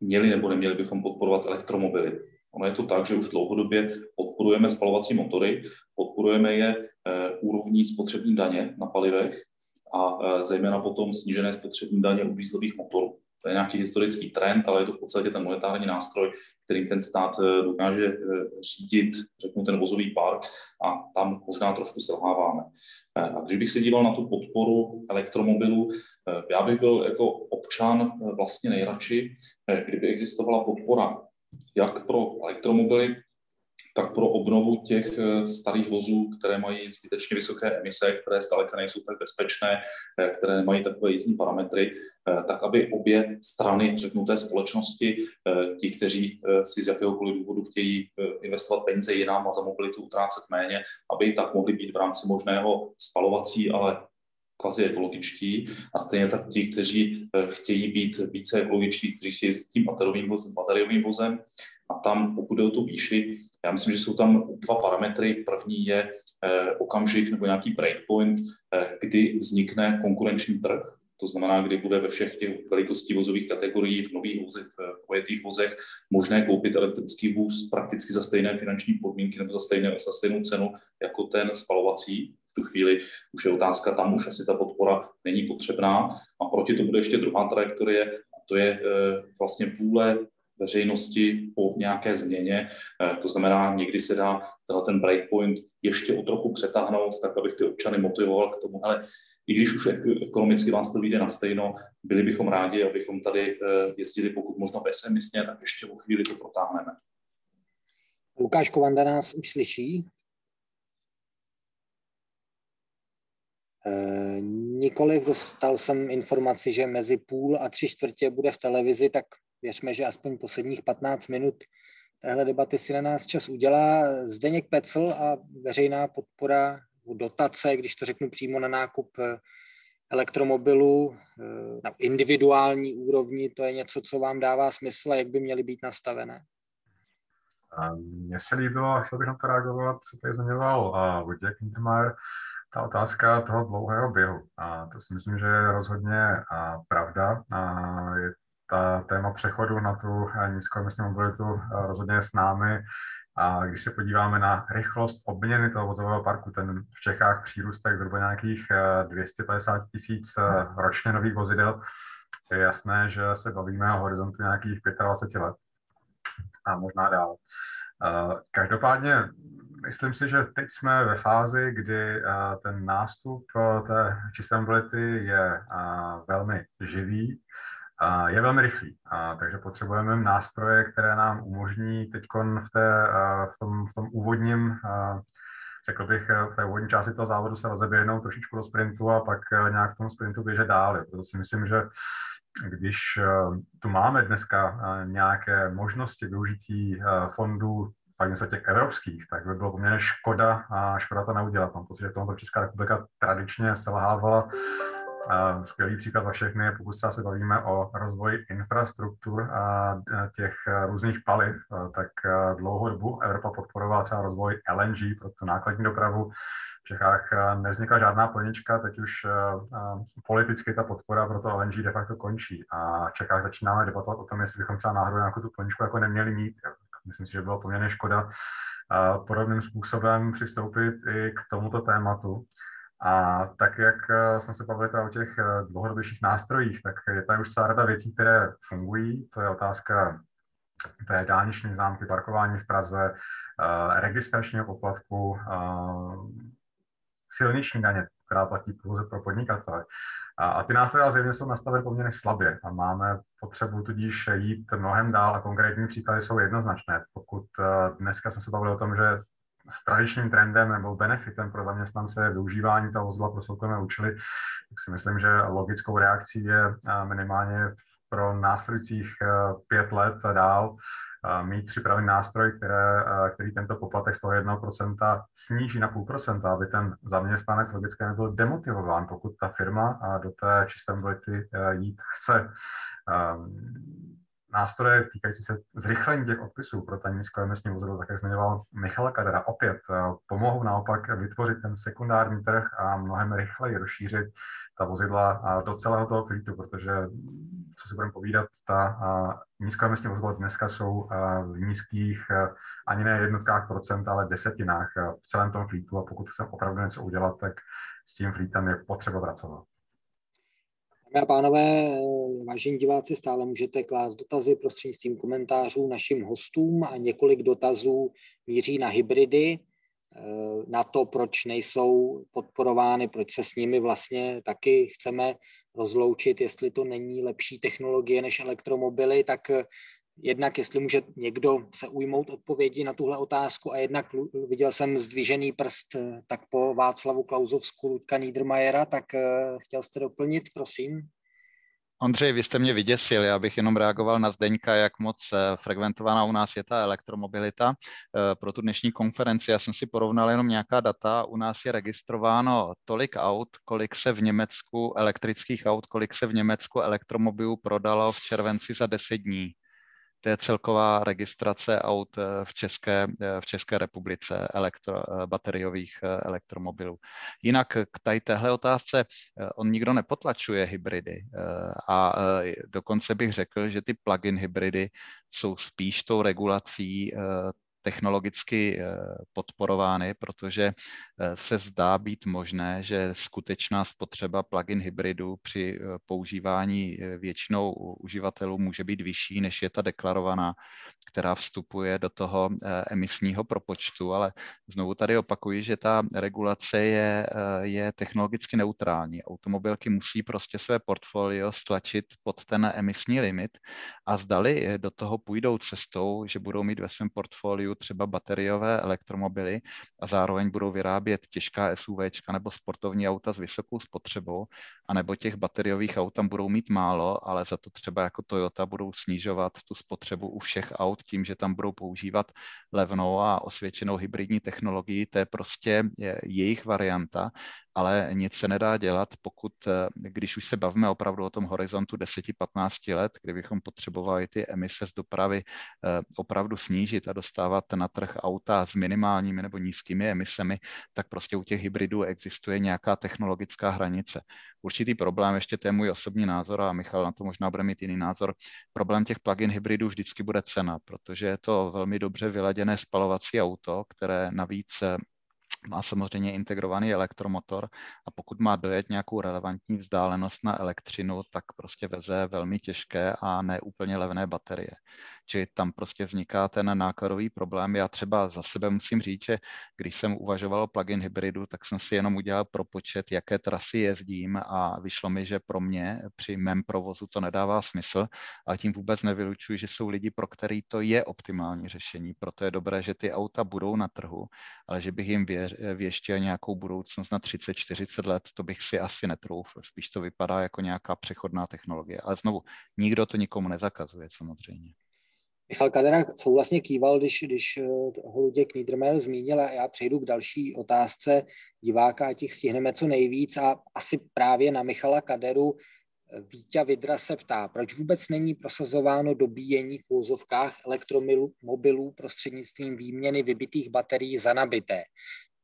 Speaker 2: měli nebo neměli bychom podporovat elektromobily. Ono je to tak, že už dlouhodobě podporujeme spalovací motory, podporujeme je eh, úrovní spotřební daně na palivech, a e, zejména potom snížené spotřební daně u dýzlových motorů. To je nějaký historický trend, ale je to v podstatě ten monetární nástroj, kterým ten stát e, dokáže e, řídit, řeknu, ten vozový park a tam možná trošku selháváme. A když bych se díval na tu podporu elektromobilů, já bych byl jako občan vlastně nejradši, kdyby existovala podpora jak pro elektromobily, tak pro obnovu těch eh, starých vozů, které mají zbytečně vysoké emise, které zdaleka nejsou tak bezpečné, eh, které nemají takové jízdní parametry, eh, tak aby obě strany, řeknu té společnosti, ti, kteří si z jakéhokoliv důvodu chtějí investovat peníze jinam a za mobilitu utrácet méně, aby tak mohli být v rámci možného spalovací, ale kvazi ekologičtí. A stejně tak ti, kteří chtějí být více ekologičtí, kteří chtějí jezdit tím bateriovým vozem, bateriovým vozem a tam, pokud jde o tu výši, já myslím, že jsou tam dva parametry. První je eh, okamžik nebo nějaký breakpoint, eh, kdy vznikne konkurenční trh, to znamená, kdy bude ve všech těch velikostí vozových kategorií, v nových vozech, v pojetých vozech možné koupit elektrický vůz prakticky za stejné finanční podmínky nebo za, stejné, za stejnou cenu jako ten spalovací. V tu chvíli už je otázka, tam už asi ta podpora není potřebná. A proti to bude ještě druhá trajektorie, a to je e, vlastně vůle veřejnosti po nějaké změně. Eh, to znamená, někdy se dá ten breakpoint ještě o trochu přetáhnout, tak abych ty občany motivoval k tomu, ale i když už ekonomicky vás to vyjde na stejno, byli bychom rádi, abychom tady eh, jezdili pokud možno bezemisně, tak ještě o chvíli to protáhneme.
Speaker 1: Lukáš Kovanda nás už slyší? E, nikoliv dostal jsem informaci, že mezi půl a tři čtvrtě bude v televizi, tak věřme, že aspoň posledních 15 minut téhle debaty si na nás čas udělá. Zdeněk Pecl a veřejná podpora dotace, když to řeknu přímo na nákup eh, elektromobilu eh, na individuální úrovni, to je něco, co vám dává smysl a jak by měly být nastavené?
Speaker 5: Mně se líbilo, a chtěl bych na to reagovat, co tady zmiňoval Vojtěch Wintermeyer, ta otázka toho dlouhého běhu. A to si myslím, že je rozhodně pravda. A je ta téma přechodu na tu nízkoemisní mobilitu rozhodně s námi. A když se podíváme na rychlost obměny toho vozového parku, ten v Čechách přírůstek zhruba nějakých 250 tisíc ročně nových vozidel, je jasné, že se bavíme o horizontu nějakých 25 let a možná dál. Každopádně myslím si, že teď jsme ve fázi, kdy ten nástup té čisté mobility je velmi živý, je velmi rychlý, takže potřebujeme nástroje, které nám umožní teď v, té, v, tom, v tom úvodním řekl bych, v té úvodní části toho závodu se rozeběhnout trošičku do sprintu a pak nějak v tom sprintu běžet dál. Proto si myslím, že když tu máme dneska nějaké možnosti využití fondů bavíme se těch evropských, tak by bylo poměrně škoda a škoda to neudělat. Mám pocit, že tomto Česká republika tradičně selhávala. Skvělý příklad za všechny pokud se bavíme o rozvoji infrastruktur a těch různých paliv, tak dlouhou dobu Evropa podporovala třeba rozvoj LNG pro tu nákladní dopravu. V Čechách nevznikla žádná plnička, teď už politicky ta podpora pro to LNG de facto končí. A v Čechách začínáme debatovat o tom, jestli bychom třeba náhodou nějakou tu plničku jako neměli mít. Myslím si, že bylo poměrně škoda podobným způsobem přistoupit i k tomuto tématu. A tak, jak e, jsme se bavili o těch e, dlouhodobějších nástrojích, tak je tady už celá rada věcí, které fungují. To je otázka té dálniční známky, parkování v Praze, e, registračního poplatku, silniční daně, která platí pouze pro podnikatele. A, ty nástroje zřejmě jsou nastaveny poměrně slabě a máme potřebu tudíž jít mnohem dál a konkrétní příklady jsou jednoznačné. Pokud dneska jsme se bavili o tom, že tradičním trendem nebo benefitem pro zaměstnance je využívání toho vozidla pro soukromé účely, tak si myslím, že logickou reakcí je uh, minimálně pro následujících uh, pět let dál mít připravený nástroj, které, který tento poplatek z toho 1% sníží na půl procenta, aby ten zaměstnanec logicky nebyl demotivován, pokud ta firma do té čisté mobility jít chce. Nástroje týkající se zrychlení těch odpisů pro ta nízkoemisní vozidlo, tak jak zmiňoval Michal Kadera, opět e, pomohou naopak vytvořit ten sekundární trh a mnohem rychleji rozšířit ta vozidla do celého toho fleetu, protože, co si budeme povídat, ta nízkoemisní vozidla dneska jsou v nízkých ani ne jednotkách procent, ale desetinách v celém tom fleetu a pokud chceme opravdu něco udělat, tak s tím fleetem je potřeba pracovat.
Speaker 1: Dámy a pánové, vážení diváci, stále můžete klást dotazy prostřednictvím komentářů našim hostům a několik dotazů míří na hybridy na to, proč nejsou podporovány, proč se s nimi vlastně taky chceme rozloučit, jestli to není lepší technologie než elektromobily, tak jednak, jestli může někdo se ujmout odpovědi na tuhle otázku a jednak viděl jsem zdvižený prst tak po Václavu Klauzovsku Ludka Niedermayera, tak eh, chtěl jste doplnit, prosím?
Speaker 4: Ondřej, vy jste mě vyděsil, já bych jenom reagoval na Zdeňka, jak moc eh, frekventovaná u nás je ta elektromobilita. Eh, pro tu dnešní konferenci já jsem si porovnal jenom nějaká data. U nás je registrováno tolik aut, kolik se v Německu elektrických aut, kolik se v Německu elektromobilů prodalo v červenci za 10 dní to je celková registrace aut eh, v České, eh, v České republice elektro, eh, bateriových elektromobilů. Jinak k tady téhle otázce on nikdo nepotlačuje hybridy a dokonce bych řekl, že ty plug-in hybridy jsou spíš tou regulací technologicky eh, podporovány, protože eh, se zdá být možné, že skutečná spotřeba plug-in hybridů při eh, používání většinou uživatelů může být vyšší, než je ta deklarovaná, která vstupuje do toho emisního propočtu, ale znovu tady opakuji, že ta regulace je, je technologicky neutrální. Automobilky musí prostě své portfolio stlačit pod ten emisní limit a zdali do toho půjdou cestou, že budou mít ve svém portfoliu plánuju třeba bateriové elektromobily a zároveň budou vyrábět těžká SUV nebo sportovní auta s vysokou spotřebou, anebo těch bateriových aut tam budou mít málo, ale za to třeba jako Toyota budou snižovat tu spotřebu u všech aut tím, že tam budou používat levnou a osvědčenou hybridní technologii, to je prostě jejich varianta ale nic se nedá dělat, pokud, eh, když už se bavíme opravdu o tom horizontu 10-15 let, kdy bychom potřebovali ty emise z dopravy eh, opravdu snížit a dostávat na trh auta s minimálními nebo nízkými emisemi, tak prostě u těch hybridů existuje nějaká technologická hranice. Určitý problém, ještě to je můj osobní názor a Michal na to možná bude mít jiný názor, problém těch plug-in hybridů vždycky bude cena, protože je to velmi dobře vyladěné spalovací auto, které navíc eh, má samozřejmě integrovaný elektromotor a pokud má dojet nějakou relevantní vzdálenost na elektřinu, tak prostě veze velmi těžké a neúplně levné baterie. Čili tam prostě vzniká ten nákladový problém. Já třeba za sebe musím říct, že když jsem uvažoval o plug-in hybridu, tak jsem si jenom udělal propočet, jaké trasy jezdím a vyšlo mi, že pro mě při mém provozu to nedává smysl a tím vůbec nevylučuji, že jsou lidi, pro který to je optimální řešení. Proto je dobré, že ty auta budou na trhu, ale že bych jim věštěl nějakou budoucnost na 30-40 let, to bych si asi netroufl. Spíš to vypadá jako nějaká přechodná technologie. Ale znovu, nikdo to nikomu nezakazuje samozřejmě.
Speaker 1: Michal Kadera souhlasně kýval, když, když eh, ho Luděk Niedermayer zmínil a já přejdu k další otázce diváka a těch stihneme co nejvíc a asi právě na Michala Kaderu eh, Vítě Vidra se ptá, proč vůbec není prosazováno dobíjení v úzovkách elektromobilů prostřednictvím výměny vybitých baterií za nabité.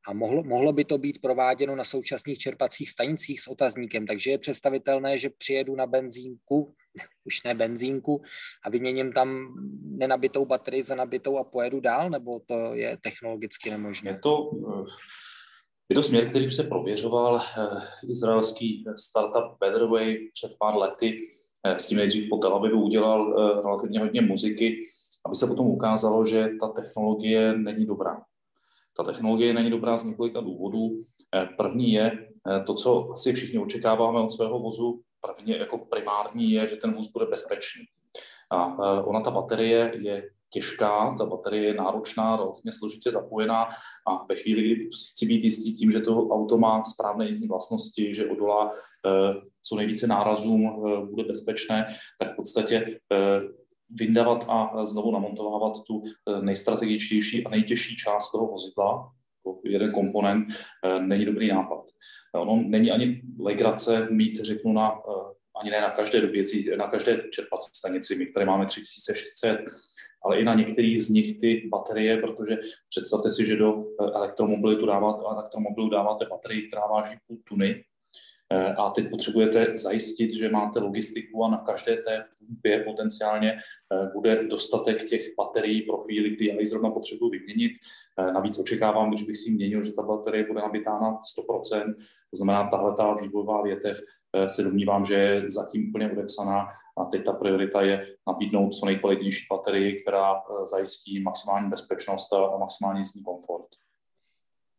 Speaker 1: A mohlo, mohlo by to být prováděno na současných čerpacích stanicích s otazníkem, takže je představitelné, že přijedu na benzínku, už ne benzínku, a vyměním tam nenabitou baterii za nabitou a pojedu dál, nebo to je technologicky nemožné?
Speaker 2: Je to, je to směr, který už se prověřoval. Eh, izraelský startup Betterway před pár lety eh, s tím nejdřív po Tel Avivu udělal eh, relativně hodně muziky, aby se potom ukázalo, že ta technologie není dobrá ta technologie není dobrá z několika důvodů. Eh, první je eh, to, co asi všichni očekáváme od svého vozu, prvně jako primární je, že ten vůz bude bezpečný. A eh, ona, ta baterie je těžká, ta baterie je náročná, relativně složitě zapojená a ve chvíli, kdy chci být jistý tím, že to auto má správné jízdní vlastnosti, že odolá co nejvíce nárazům, bude bezpečné, tak v podstatě vyndavat a znovu namontovávat tu eh, nejstrategičtější a nejtěžší část toho vozidla, jako jeden komponent, eh, není dobrý nápad. Ono není ani legrace mít, řeknu, na, eh, ani ne na každé doběcí, na každé čerpací stanici, my které máme 3600, ale i na některých z nich ty baterie, protože představte si, že do elektromobilitu dáváte, elektromobilu dáváte baterii, která váží půl tuny, Eh, a teď potřebujete zajistit, že máte logistiku a na každé té pumpě potenciálně eh, bude dostatek těch baterií pro chvíli, kdy já ji zrovna potřebuji vyměnit. Eh, navíc očekávám, když bych si měnil, že ta baterie bude nabitá na 100%, to znamená, tahle ta vývojová větev se domnívám, že je zatím úplně odepsaná a teď ta priorita je nabídnout co nejkvalitnější baterii, která zajistí maximální bezpečnost a maximální jízdní komfort.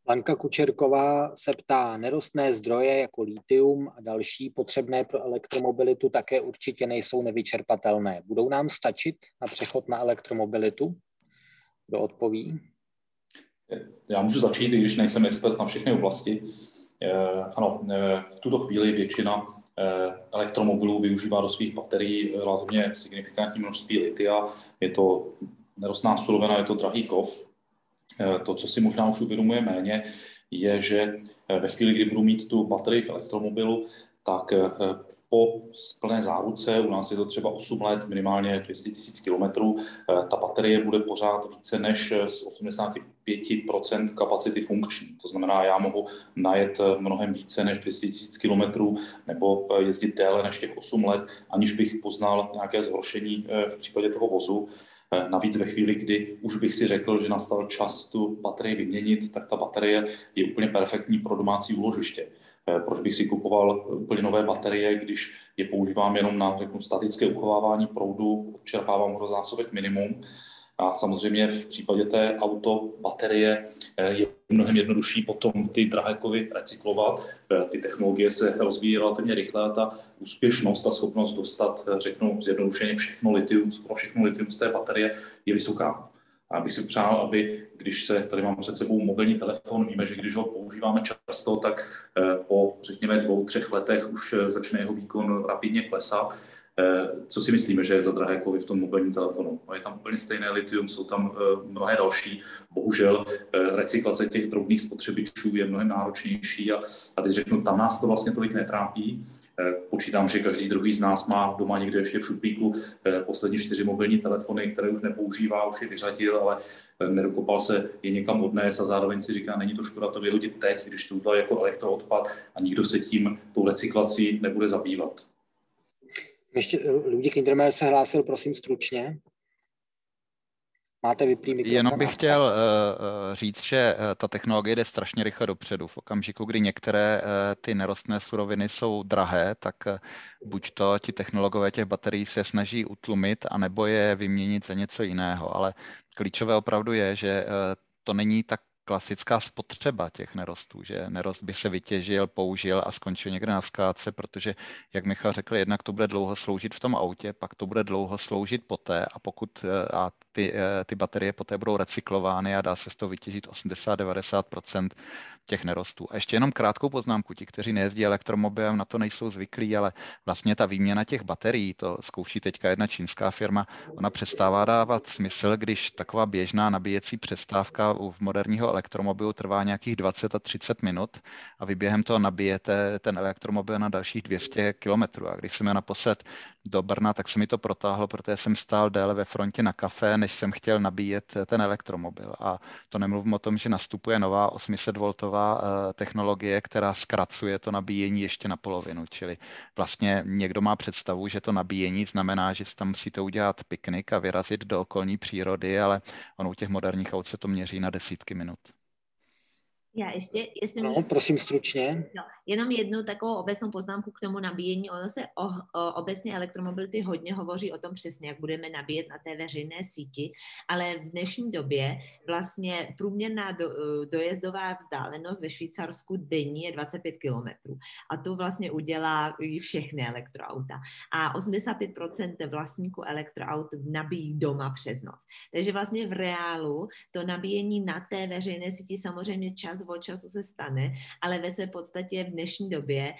Speaker 1: Lanka Kučerková se ptá, nerostné zdroje jako litium a další potřebné pro elektromobilitu také určitě nejsou nevyčerpatelné. Budou nám stačit na přechod na elektromobilitu? Kdo odpoví?
Speaker 2: Já můžu začít, i když nejsem expert na všechny oblasti. Eh, ano, eh, v tuto chvíli většina eh, elektromobilů využívá do svých baterií relativně signifikantní množství litia. Je to nerostná surovina, je to drahý kov, to, co si možná už uvědomuje méně, je, že eh, ve chvíli, kdy budu mít tu baterii v elektromobilu, tak eh, po plné záruce, u nás je to třeba 8 let, minimálně 200 000 km, ta baterie bude pořád více než z 85% kapacity funkční. To znamená, já mohu najet mnohem více než 200 000 km nebo jezdit déle než těch 8 let, aniž bych poznal nějaké zhoršení v případě toho vozu. Eh, navíc ve chvíli, kdy už bych si řekl, že nastal čas tu baterii vyměnit, tak ta baterie je úplně perfektní pro domácí úložiště. Eh, proč bych si kupoval úplně nové baterie, když je používám jenom na řeknu, statické uchovávání proudu, odčerpávám ho do zásobek minimum a samozřejmě v případě té auto baterie eh, je mnohem jednodušší potom ty drahé kovy recyklovat. Eh, ty technologie se rozvíjí relativně rychle a ta úspěšnost a schopnost dostat, eh, řeknu zjednodušeně, všechno litium, skoro všechno litium z té baterie je vysoká. A bych si přál, aby, když se, tady mám před sebou mobilní telefon, víme, že když ho používáme často, tak po, řekněme, dvou, třech letech už začne jeho výkon rapidně klesat. Co si myslíme, že je za drahé kovy v tom mobilním telefonu? No je tam úplně stejné litium, jsou tam mnohé další. Bohužel recyklace těch drobných spotřebičů je mnohem náročnější a, a teď řeknu, tam nás to vlastně tolik netrápí. Eh, počítám, že každý druhý z nás má doma někde ještě v šuplíku eh, poslední čtyři mobilní telefony, které už nepoužívá, už je vyřadil, ale eh, nedokopal se je někam odnést a zároveň si říká, není to škoda to vyhodit teď, když to udělá jako elektroodpad a nikdo se tím, tou recyklací nebude zabývat.
Speaker 1: Ještě Ludvík Kindermeier se hlásil, prosím, stručně. Máte vyplý mikrofon?
Speaker 4: Jenom bych chtěl uh, říct, že ta technologie jde strašně rychle dopředu. V okamžiku, kdy některé uh, ty nerostné suroviny jsou drahé, tak buď to ti technologové těch baterií se snaží utlumit, anebo je vyměnit za něco jiného. Ale klíčové opravdu je, že to není tak klasická spotřeba těch nerostů, že nerost by se vytěžil, použil a skončil někde na skládce, protože, jak Michal řekl, jednak to bude dlouho sloužit v tom autě, pak to bude dlouho sloužit poté a pokud a ty, ty baterie poté budou recyklovány a dá se z toho vytěžit 80-90% těch nerostů. A ještě jenom krátkou poznámku, ti, kteří nejezdí elektromobilem, na to nejsou zvyklí, ale vlastně ta výměna těch baterií, to zkouší teďka jedna čínská firma, ona přestává dávat smysl, když taková běžná nabíjecí přestávka v moderního elektromobilu trvá nějakých 20 a 30 minut a vy během toho nabijete ten elektromobil na dalších 200 kilometrů. A když jsem naposled do Brna, tak se mi to protáhlo, protože jsem stál déle ve frontě na kafe, než jsem chtěl nabíjet ten elektromobil. A to nemluvím o tom, že nastupuje nová 800V eh, technologie, která zkracuje to nabíjení ještě na polovinu. Čili vlastně někdo má představu, že to nabíjení znamená, že tam musíte udělat piknik a vyrazit do okolní přírody, ale ono u těch moderních aut se to měří na desítky minut.
Speaker 3: Já ještě, jestli
Speaker 1: no, můžu... prosím stručně.
Speaker 3: No, jenom jednu takovou obecnou poznámku k tomu nabíjení. Ono se o, o, obecně elektromobility hodně hovoří o tom přesně, jak budeme nabíjet na té veřejné síti, ale v dnešní době vlastně průměrná do, dojezdová vzdálenost ve Švýcarsku denní je 25 kilometrů. A to vlastně udělá i všechny elektroauta. A 85% vlastníků elektroaut nabíjí doma přes noc. Takže vlastně v reálu to nabíjení na té veřejné síti samozřejmě čas od času se stane, ale ve své podstatě v dnešní době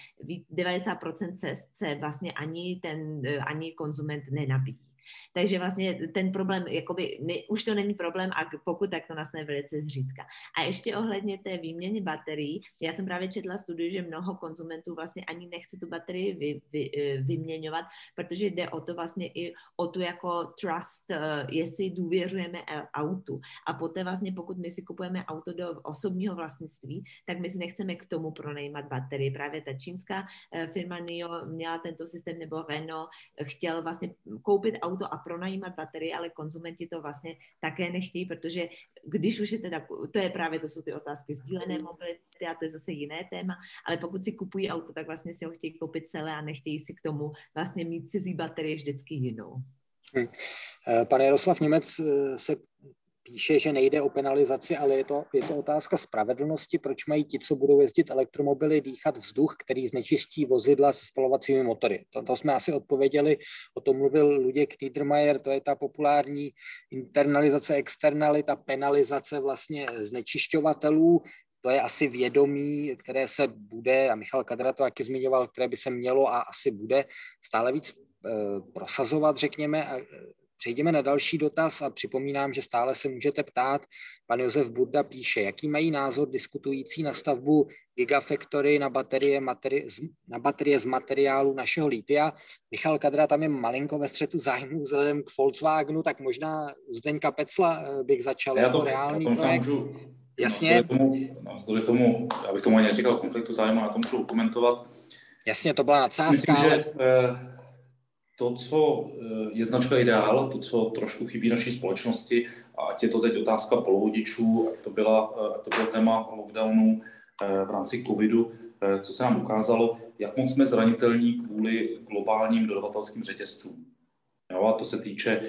Speaker 3: 90% cest se vlastně ani ten, eh, ani konzument nenabíjí. Takže vlastně ten problém, jakoby, ne, už to není problém, a pokud tak to nastane velice zřídka. A ještě ohledně té výměny baterií, já jsem právě četla studii, že mnoho konzumentů vlastně ani nechce tu baterii vy, vy, eh, vyměňovat, protože jde o to vlastně i o tu jako trust, eh, jestli důvěřujeme autu. A poté vlastně, pokud my si kupujeme auto do osobního vlastnictví, tak my si nechceme k tomu pronajímat baterii. Právě ta čínská firma NIO měla tento systém, nebo Renault chtěl vlastně koupit auto a pronajímat baterie, ale konzumenti to vlastně také nechtějí, protože když už je teda, to je právě, to jsou ty otázky sdílené mobility a to je zase jiné téma, ale pokud si kupují auto, tak vlastně si ho chtějí koupit celé a nechtějí si k tomu vlastně mít cizí baterie vždycky jinou.
Speaker 1: Hmm. Pan Jaroslav Němec eh, se píše, že nejde o penalizaci, ale je to, je to otázka spravedlnosti, proč mají ti, co budou jezdit elektromobily, dýchat vzduch, který znečistí vozidla se spalovacími motory. To, to jsme asi odpověděli, o tom mluvil Luděk Niedermayer, to je ta populární internalizace, externalita, penalizace vlastně znečišťovatelů, to je asi vědomí, které se bude, a Michal Kadra to taky zmiňoval, které by se mělo a asi bude stále víc eh, prosazovat, řekněme, a Přejdeme na další dotaz a připomínám, že stále se můžete ptát. Pan Josef Burda píše, jaký mají názor diskutující na stavbu Gigafactory na baterie, materi- na baterie z materiálu našeho litia. Michal Kadra tam je malinko ve střetu zájmu vzhledem k Volkswagenu, tak možná u Zdeňka Pecla eh, bych začal
Speaker 2: já to, jako reálný já to projekt. Můžu,
Speaker 1: Jasně.
Speaker 2: Tomu, tomu, abych tomu ani neříkal konfliktu zájmu, já to můžu komentovat.
Speaker 1: Jasně, to byla nadsázka.
Speaker 2: Myslím, ale... že eh, to, co eh, je značka ideál, to, co trošku chybí naší společnosti, a ať je to teď otázka polovodičů, ať to, byla, eh, ať to bylo téma lockdownu eh, v rámci covidu, co se nám ukázalo, jak moc jsme zranitelní kvůli globálním dodavatelským řetězcům. Jo, a to se týče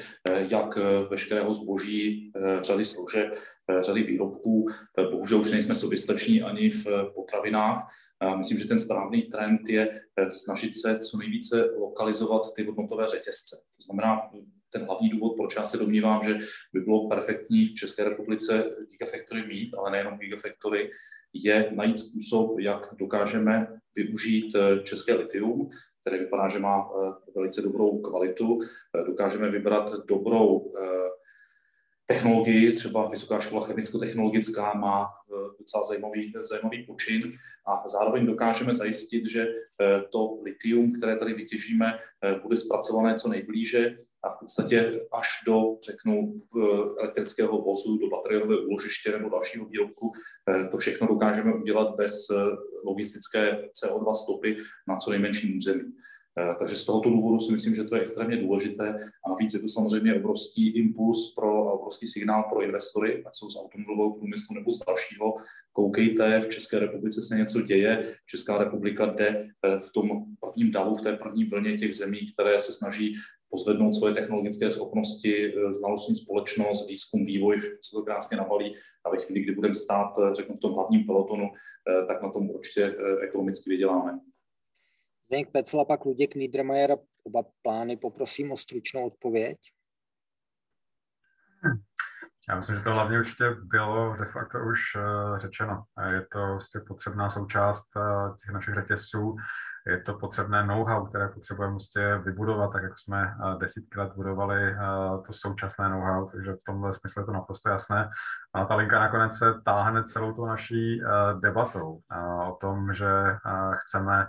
Speaker 2: jak veškerého zboží, řady složek, řady výrobků. Bohužel už nejsme soběstační ani v potravinách, myslím, že ten správný trend je eh, snažit se co nejvíce lokalizovat ty hodnotové řetězce. To znamená, ten hlavní důvod, proč já se domnívám, že by bylo perfektní v České republice Gigafactory mít, ale nejenom Gigafactory, je najít způsob, jak dokážeme využít eh, české litium, které vypadá, že má eh, velice dobrou kvalitu. Eh, dokážeme vybrat dobrou technologii, třeba Vysoká škola chemicko-technologická má docela zajímavý, zajímavý počin. A zároveň dokážeme zajistit, že to litium, které tady vytěžíme, bude zpracované co nejblíže a v podstatě až do, řeknu, elektrického vozu, do bateriové úložiště nebo dalšího výrobku, eh, to všechno dokážeme udělat bez eh, logistické CO2 stopy na co nejmenším území. Eh, takže z tohoto důvodu si myslím, že to je extrémně důležité a navíc je to samozřejmě obrovský impuls pro obrovský signál pro investory, ať jsou z automobilového průmyslu nebo z dalšího. Koukejte, v České republice se něco děje, Česká republika jde v tom prvním davu, v té první vlně těch zemí, které se snaží pozvednout svoje technologické schopnosti, eh, znalostní společnost, výzkum, vývoj, všechno se to krásně navalí a ve chvíli, kdy budeme stát, eh, řeknu, v tom hlavním pelotonu, eh, tak na tom určitě ekonomicky vyděláme.
Speaker 1: Zdeněk Pecel a pak Luděk Niedermayer, oba plány poprosím o stručnou odpověď.
Speaker 5: Já myslím, že to hlavně určitě bylo de facto už řečeno. Je to vlastně potřebná součást těch našich řetězců je to potřebné know-how, které potřebujeme prostě vybudovat, tak jako jsme eh, desítky let budovali eh, to současné know-how, takže v tomhle smyslu je to naprosto jasné. A ta linka nakonec se táhne celou tou naší eh, debatou o tom, že chceme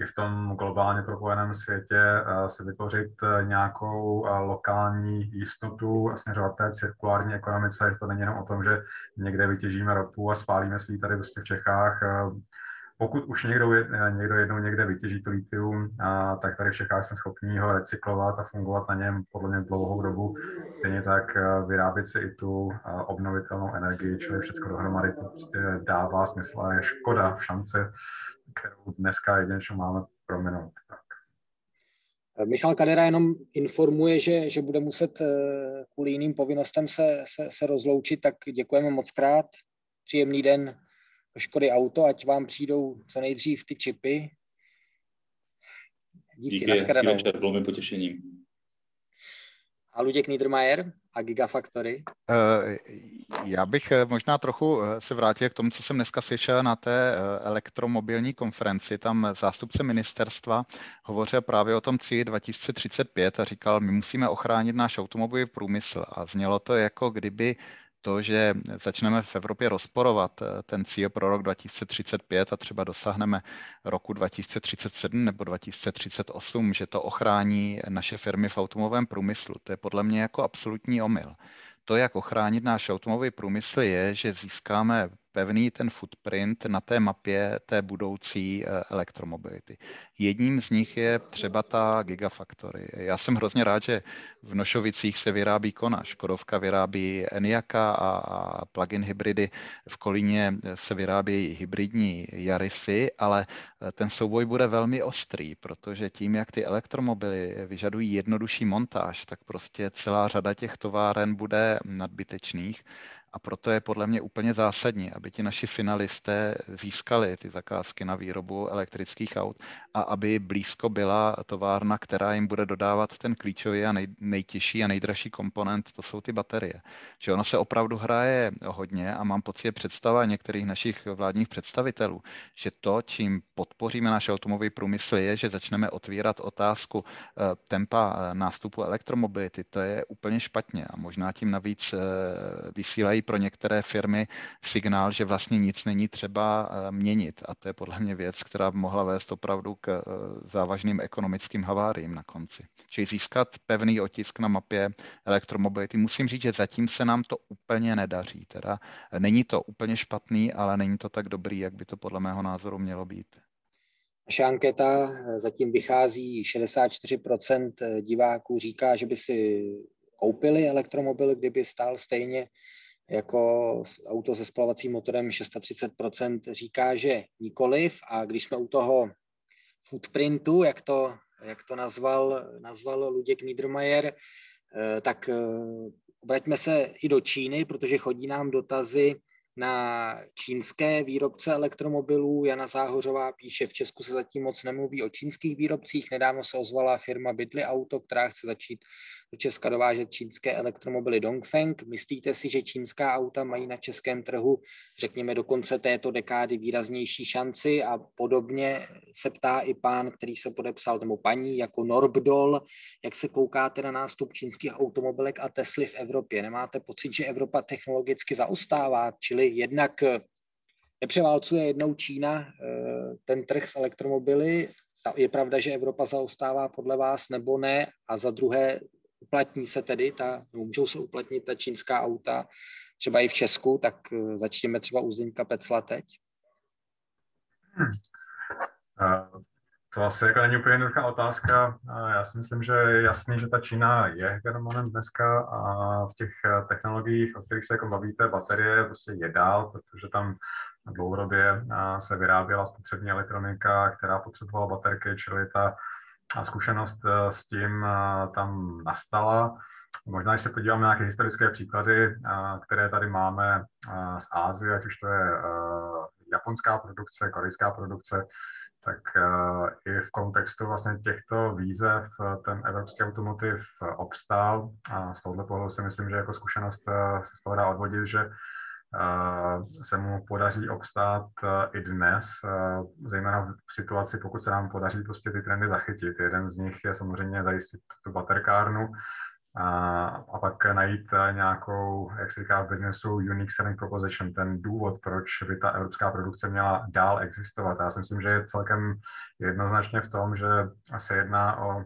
Speaker 5: i v tom globálně propojeném světě se vytvořit nějakou lokální jistotu a směřovat té cirkulární ekonomice, to není jenom o tom, že někde vytěžíme ropu a spálíme si tady prostě v Čechách, pokud už někdo, někdo jednou někde vytěží to litium, tak tady v Čechách jsme schopni ho recyklovat a fungovat na něm podle mě dlouhou dobu. Stejně tak vyrábět si i tu obnovitelnou energii, čili všechno dohromady to prostě dává smysl a je škoda šance, kterou dneska jedinečně máme prominout. Tak.
Speaker 1: Michal Kadera jenom informuje, že, že bude muset eh, kvůli jiným povinnostem se, se, se rozloučit, tak děkujeme moc krát. Příjemný den Škody Auto, ať vám přijdou co nejdřív ty čipy.
Speaker 2: Díky, Díky hezký večer, bylo mi potěšením.
Speaker 1: A Luděk Niedermayer a Gigafactory?
Speaker 4: Eh, já bych eh, možná trochu eh, se vrátil k tomu, co jsem dneska slyšel na té elektromobilní konferenci. Tam zástupce ministerstva hovořil právě o tom cíli 2035 a říkal, my musíme ochránit náš automobilový průmysl. A znělo to jako kdyby to, že začneme v Evropě rozporovat eh, ten cíl pro rok 2035 a třeba dosáhneme roku 2037 nebo 2038, že to ochrání naše firmy v automovém průmyslu. To je podle mě jako absolutní omyl. To, jak ochránit náš automobilový průmysl, je, že získáme pevný ten footprint na té mapě té budoucí eh, elektromobility. Jedním z nich je třeba ta Gigafactory. Já jsem hrozně rád, že v Nošovicích se vyrábí Kona, Škodovka vyrábí Eniaka a plug-in hybridy, v Kolíně se vyrábějí hybridní Yarisy, ale eh, ten souboj bude velmi ostrý, protože tím, jak ty elektromobily vyžadují jednodušší montáž, tak prostě celá řada těch továren bude nadbytečných a proto je podle mě úplně zásadní, aby ti naši finalisté získali ty zakázky na výrobu elektrických aut a aby blízko byla továrna, která jim bude dodávat ten klíčový a nej, nejtěžší a nejdražší komponent, to jsou ty baterie. Že ono se opravdu hraje hodně a mám pocit, představa některých našich vládních představitelů, že to, čím podpoříme náš automobilový průmysl, je, že začneme otvírat otázku eh, tempa eh, nástupu elektromobility. To je úplně špatně a možná tím navíc eh, vysílají pro některé firmy signál, že vlastně nic není třeba eh, měnit. A to je podle mě věc, která mohla vést opravdu k eh, závažným ekonomickým haváriím na konci. Čili získat pevný otisk na mapě elektromobility. Musím říct, že zatím se nám to úplně nedaří. Teda není to úplně špatný, ale není to tak dobrý, jak by to podle mého názoru mělo být.
Speaker 1: Naše anketa eh, zatím vychází 64% diváků říká, že by si koupili elektromobil, kdyby stál stejně jako auto se spalovacím motorem 630% říká, že nikoliv a když jsme u toho footprintu, jak to, jak to nazval, nazval Luděk Niedermayer, eh, tak eh, obraťme se i do Číny, protože chodí nám dotazy na čínské výrobce elektromobilů. Jana Záhořová píše, v Česku se zatím moc nemluví o čínských výrobcích. Nedávno se ozvala firma Bydly Auto, která chce začít do Česka dovážet čínské elektromobily Dongfeng. Myslíte si, že čínská auta mají na českém trhu, řekněme, do konce této dekády výraznější šanci a podobně se ptá i pán, který se podepsal, nebo paní, jako Norbdol, jak se koukáte na nástup čínských automobilek a Tesly v Evropě? Nemáte pocit, že Evropa technologicky zaostává, čili jednak nepřeválcuje jednou Čína eh, ten trh s elektromobily. Je pravda, že Evropa zaostává podle vás nebo ne? A za druhé, uplatní se tedy, ta, můžou se uplatnit ta čínská auta třeba i v Česku, tak eh, začněme třeba u Zdeňka Pecla teď.
Speaker 5: Hmm. To asi jako není úplně jednoduchá otázka. Já si myslím, že je jasný, že ta Čína je hegemonem dneska a v těch eh, technologiích, o kterých se jako bavíte, baterie prostě je dál, protože tam dlouhodobě se vyráběla spotřební elektronika, která potřebovala baterky, čili ta zkušenost e, s tím e, tam nastala. Možná, když se podíváme na nějaké historické příklady, e, které tady máme z Ázie, ať už to je japonská produkce, korejská produkce, tak i v kontextu vlastně těchto výzev ten evropský automotiv obstál. A z tohoto pohledu si myslím, že jako zkušenost se z toho dá odvodit, že se mu podaří obstát e, i dnes, e, zejména v situaci, pokud se nám podaří prostě ty trendy zachytit. Jeden z nich je samozřejmě zajistit tu baterkárnu a, a pak najít nějakou, jak se říká v biznesu, unique selling proposition, ten důvod, proč by ta evropská produkce měla dál existovat. Já si myslím, že je celkem jednoznačně v tom, že se jedná o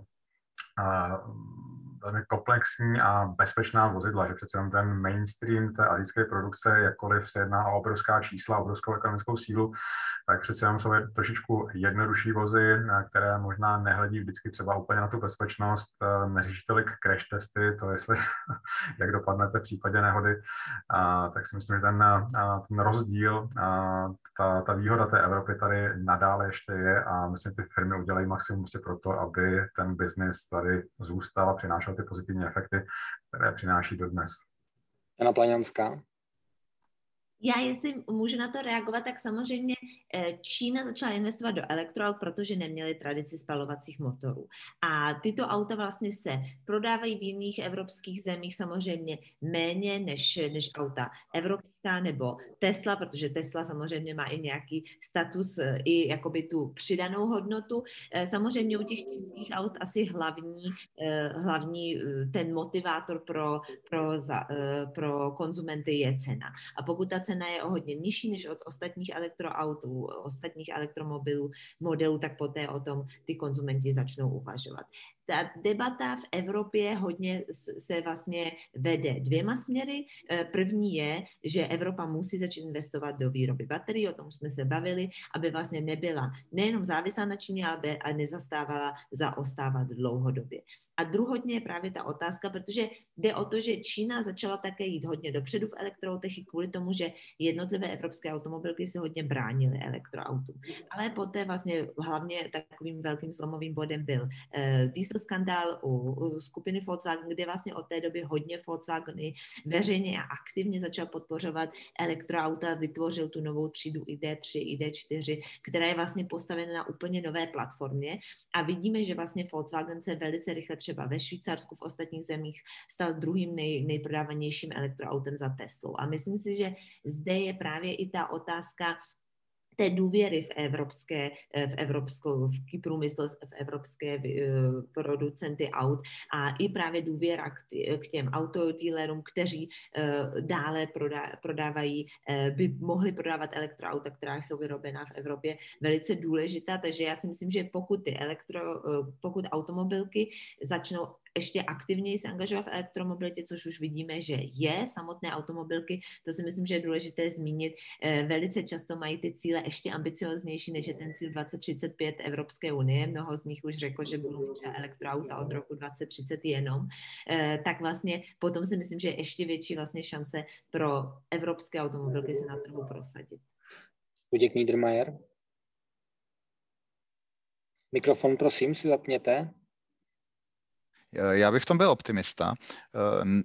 Speaker 5: a, velmi komplexní a bezpečná vozidla, že přece jenom ten mainstream té azijské produkce, jakkoliv se jedná o obrovská čísla, obrovskou ekonomickou sílu, tak přece jenom jsou trošičku jednodušší vozy, které možná nehledí vždycky třeba úplně na tu bezpečnost, eh, neřeší tolik crash testy, to jestli, jak dopadnete v případě nehody, a, tak si myslím, že ten, a, ten rozdíl, a, ta, ta výhoda té Evropy tady nadále ještě je a myslím, že ty firmy udělají maximum si pro to, aby ten biznis tady zůstal a přinášel ty pozitivní efekty, které přináší dodnes.
Speaker 1: Jana Plaňanská.
Speaker 3: Já, jestli můžu na to reagovat, tak samozřejmě eh, Čína začala investovat do elektroaut, protože neměli tradici spalovacích motorů. A tyto auta vlastně se prodávají v jiných evropských zemích samozřejmě méně než, než auta evropská nebo Tesla, protože Tesla samozřejmě má i nějaký status, eh, i jakoby tu přidanou hodnotu. Eh, samozřejmě u těch čínských aut asi hlavní, hlavní ten motivátor pro, pro, pro konzumenty je cena. A pokud ta cena je o hodně nižší než od ostatních elektroautů, ostatních elektromobilů, modelů, tak poté o tom ty konzumenti začnou uvažovat ta debata v Evropě hodně se vlastně vede dvěma směry. Eh, první je, že Evropa musí začít investovat do výroby baterií, o tom jsme se bavili, aby vlastně nebyla nejenom závislá na Číně, ale nezastávala zaostávat dlouhodobě. A druhotně je právě ta otázka, protože jde o to, že Čína začala také jít hodně dopředu v elektroautech kvůli tomu, že jednotlivé evropské automobilky se hodně bránily elektroautům. Ale poté vlastně hlavně takovým velkým zlomovým bodem byl uh, diesel skandál u, u skupiny Volkswagen, kde vlastně od té doby hodně Volkswagen veřejně a aktivně začal podpořovat elektroauta, vytvořil tu novou třídu ID3, ID4, která je vlastně postavena na úplně nové platformě a vidíme, že vlastně Volkswagen se velice rychle třeba ve Švýcarsku, v ostatních zemích stal druhým nej, nejprodávanějším elektroautem za Teslou. A myslím si, že zde je právě i ta otázka té důvěry v evropské, eh, v evropskou, v průmysl, v evropské eh, producenty aut a i právě důvěra k, k těm autodealerům, kteří eh, dále prodá, prodávají, by mohli prodávat elektroauta, která jsou vyrobená v Evropě, velice důležitá, takže já si myslím, že pokud ty elektro, pokud automobilky začnou ještě aktivněji se angažovat v elektromobilitě, což už vidíme, že je. Samotné automobilky, to si myslím, že je důležité zmínit, eh, velice často mají ty cíle ještě ambicioznější, než je ten cíl 2035 Evropské unie. Mnoho z nich už řeklo, že budou mít elektroauta od roku 2030 jenom. Eh, tak vlastně potom si myslím, že je ještě větší vlastně šance pro evropské automobilky se na trhu prosadit.
Speaker 1: Luděk Niedermayer. Mikrofon, prosím, si zapněte.
Speaker 4: Já bych v tom byl optimista.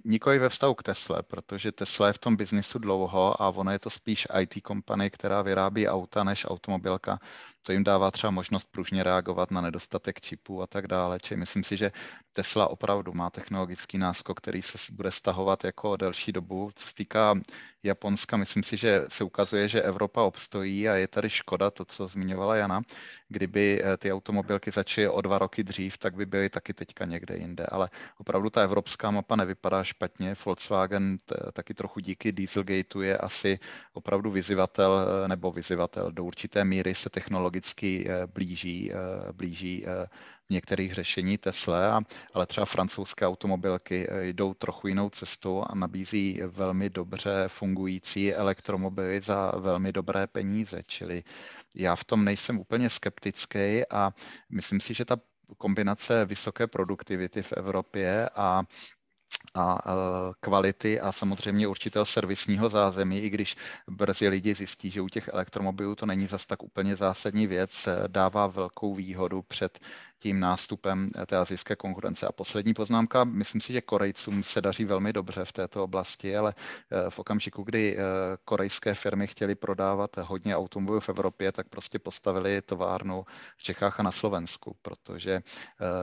Speaker 4: Nikoli ve vztahu k Tesle, protože Tesla je v tom biznisu dlouho a ono je to spíš IT company, která vyrábí auta než automobilka. To jim dává třeba možnost pružně reagovat na nedostatek čipů a tak dále. Čili myslím si, že Tesla opravdu má technologický náskok, který se bude stahovat jako delší dobu. Co se týká Japonska, myslím si, že se ukazuje, že Evropa obstojí a je tady škoda, to, co zmiňovala Jana. Kdyby eh, ty automobilky začaly o dva roky dřív, tak by byly taky teďka někde jinde. Ale opravdu ta evropská mapa nevypadá špatně. Volkswagen taky trochu díky Dieselgateu je asi opravdu vyzivatel eh, nebo vyzivatel. Do určité míry se technologicky eh, blíží, blíží v některých řešení Tesla, ale třeba francouzské automobilky jdou trochu jinou cestou a nabízí velmi dobře fungující elektromobily za velmi dobré peníze, čili já v tom nejsem úplně skeptický a myslím si, že ta kombinace vysoké produktivity v Evropě a a kvality a samozřejmě určitého servisního zázemí, i když brzy lidi zjistí, že u těch elektromobilů to není zas tak úplně zásadní věc, dává velkou výhodu před tím nástupem té azijské konkurence. A poslední poznámka, myslím si, že Korejcům se daří velmi dobře v této oblasti, ale v okamžiku, kdy korejské firmy chtěly prodávat hodně automobilů v Evropě, tak prostě postavili továrnu v Čechách a na Slovensku, protože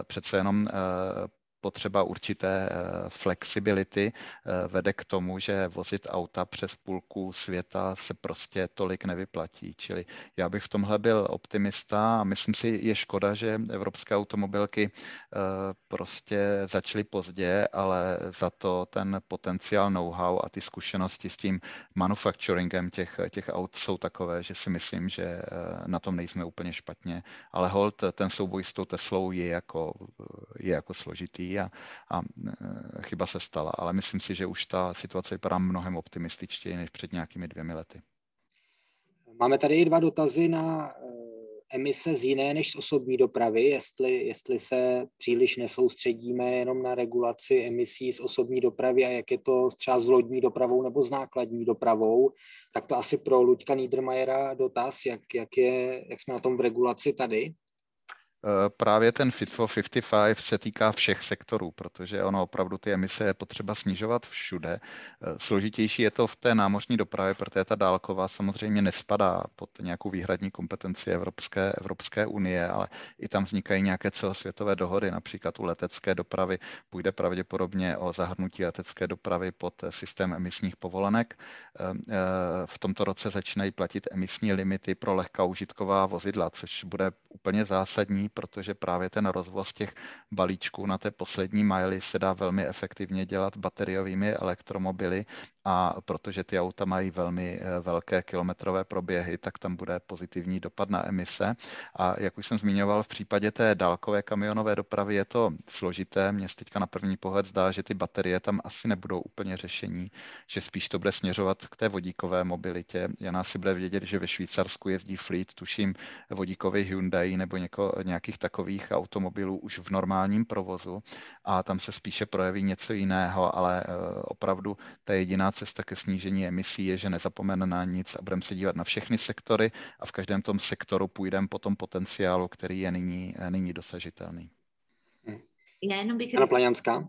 Speaker 4: přece jenom potřeba určité eh, flexibility eh, vede k tomu, že vozit auta přes půlku světa se prostě tolik nevyplatí. Čili já bych v tomhle byl optimista a myslím si, je škoda, že evropské automobilky eh, prostě začaly pozdě, ale za to ten potenciál know-how a ty zkušenosti s tím manufacturingem těch, těch aut jsou takové, že si myslím, že na tom nejsme úplně špatně. Ale hold, ten souboj s tou Teslou je jako, je jako složitý a, a e, chyba se stala. Ale myslím si, že už ta situace vypadá mnohem optimističtěji než před nějakými dvěmi lety.
Speaker 1: Máme tady i dva dotazy na e, emise z jiné než z osobní dopravy, jestli, jestli se příliš nesoustředíme jenom na regulaci emisí z osobní dopravy a jak je to třeba s lodní dopravou nebo s nákladní dopravou, tak to asi pro Luďka Niedermayera dotaz, jak, jak, je, jak jsme na tom v regulaci tady.
Speaker 4: Eh, právě ten Fit for 55 se týká všech sektorů, protože ono opravdu ty emise je potřeba snižovat všude. Eh, složitější je to v té námořní dopravě, protože ta dálková samozřejmě nespadá pod nějakou výhradní kompetenci Evropské, Evropské unie, ale i tam vznikají nějaké celosvětové dohody. Například u letecké dopravy půjde pravděpodobně o zahrnutí letecké dopravy pod systém emisních povolenek. Eh, v tomto roce začínají platit emisní limity pro lehká užitková vozidla, což bude úplně zásadní protože právě ten rozvoz těch balíčků na té poslední majli se dá velmi efektivně dělat bateriovými elektromobily a protože ty auta mají velmi eh, velké kilometrové proběhy, tak tam bude pozitivní dopad na emise. A jak už jsem zmiňoval, v případě té dálkové kamionové dopravy je to složité. Mně se teďka na první pohled zdá, že ty baterie tam asi nebudou úplně řešení, že spíš to bude směřovat k té vodíkové mobilitě. Jana si bude vědět, že ve Švýcarsku jezdí fleet, tuším vodíkový Hyundai nebo něko, nějakých takových automobilů už v normálním provozu a tam se spíše projeví něco jiného, ale eh, opravdu ta jediná cesta ke snížení emisí je, že nezapomene na nic a budeme se dívat na všechny sektory a v každém tom sektoru půjdeme po tom potenciálu, který je nyní, nyní dosažitelný.
Speaker 3: Já jenom bych...
Speaker 1: Plaňanská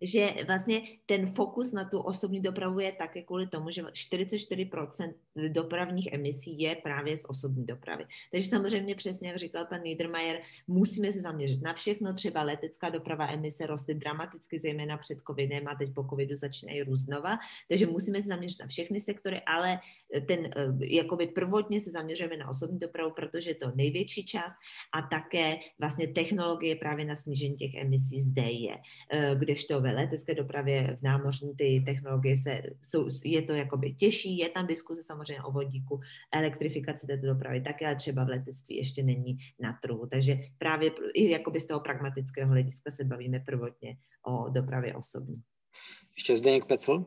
Speaker 3: že vlastně ten fokus na tu osobní dopravu je také kvůli tomu, že 44% dopravních emisí je právě z osobní dopravy. Takže samozřejmě přesně, jak říkal pan Niedermayer, musíme se zaměřit na všechno, třeba letecká doprava emise rostly dramaticky, zejména před covidem a teď po covidu začínají růst znova, takže musíme se zaměřit na všechny sektory, ale ten, eh, jakoby prvotně se zaměřujeme na osobní dopravu, protože je to největší část a také vlastně technologie právě na snížení těch emisí zde je, eh, kdežto ve letecké dopravě, v námořní ty technologie se, jsou, je to jakoby těžší, je tam diskuze samozřejmě o vodíku, elektrifikace této dopravy také, ale třeba v letectví ještě není na trhu. Takže právě i jakoby z toho pragmatického hlediska se bavíme prvotně o dopravě osobní.
Speaker 1: Ještě Zdeněk Pecl?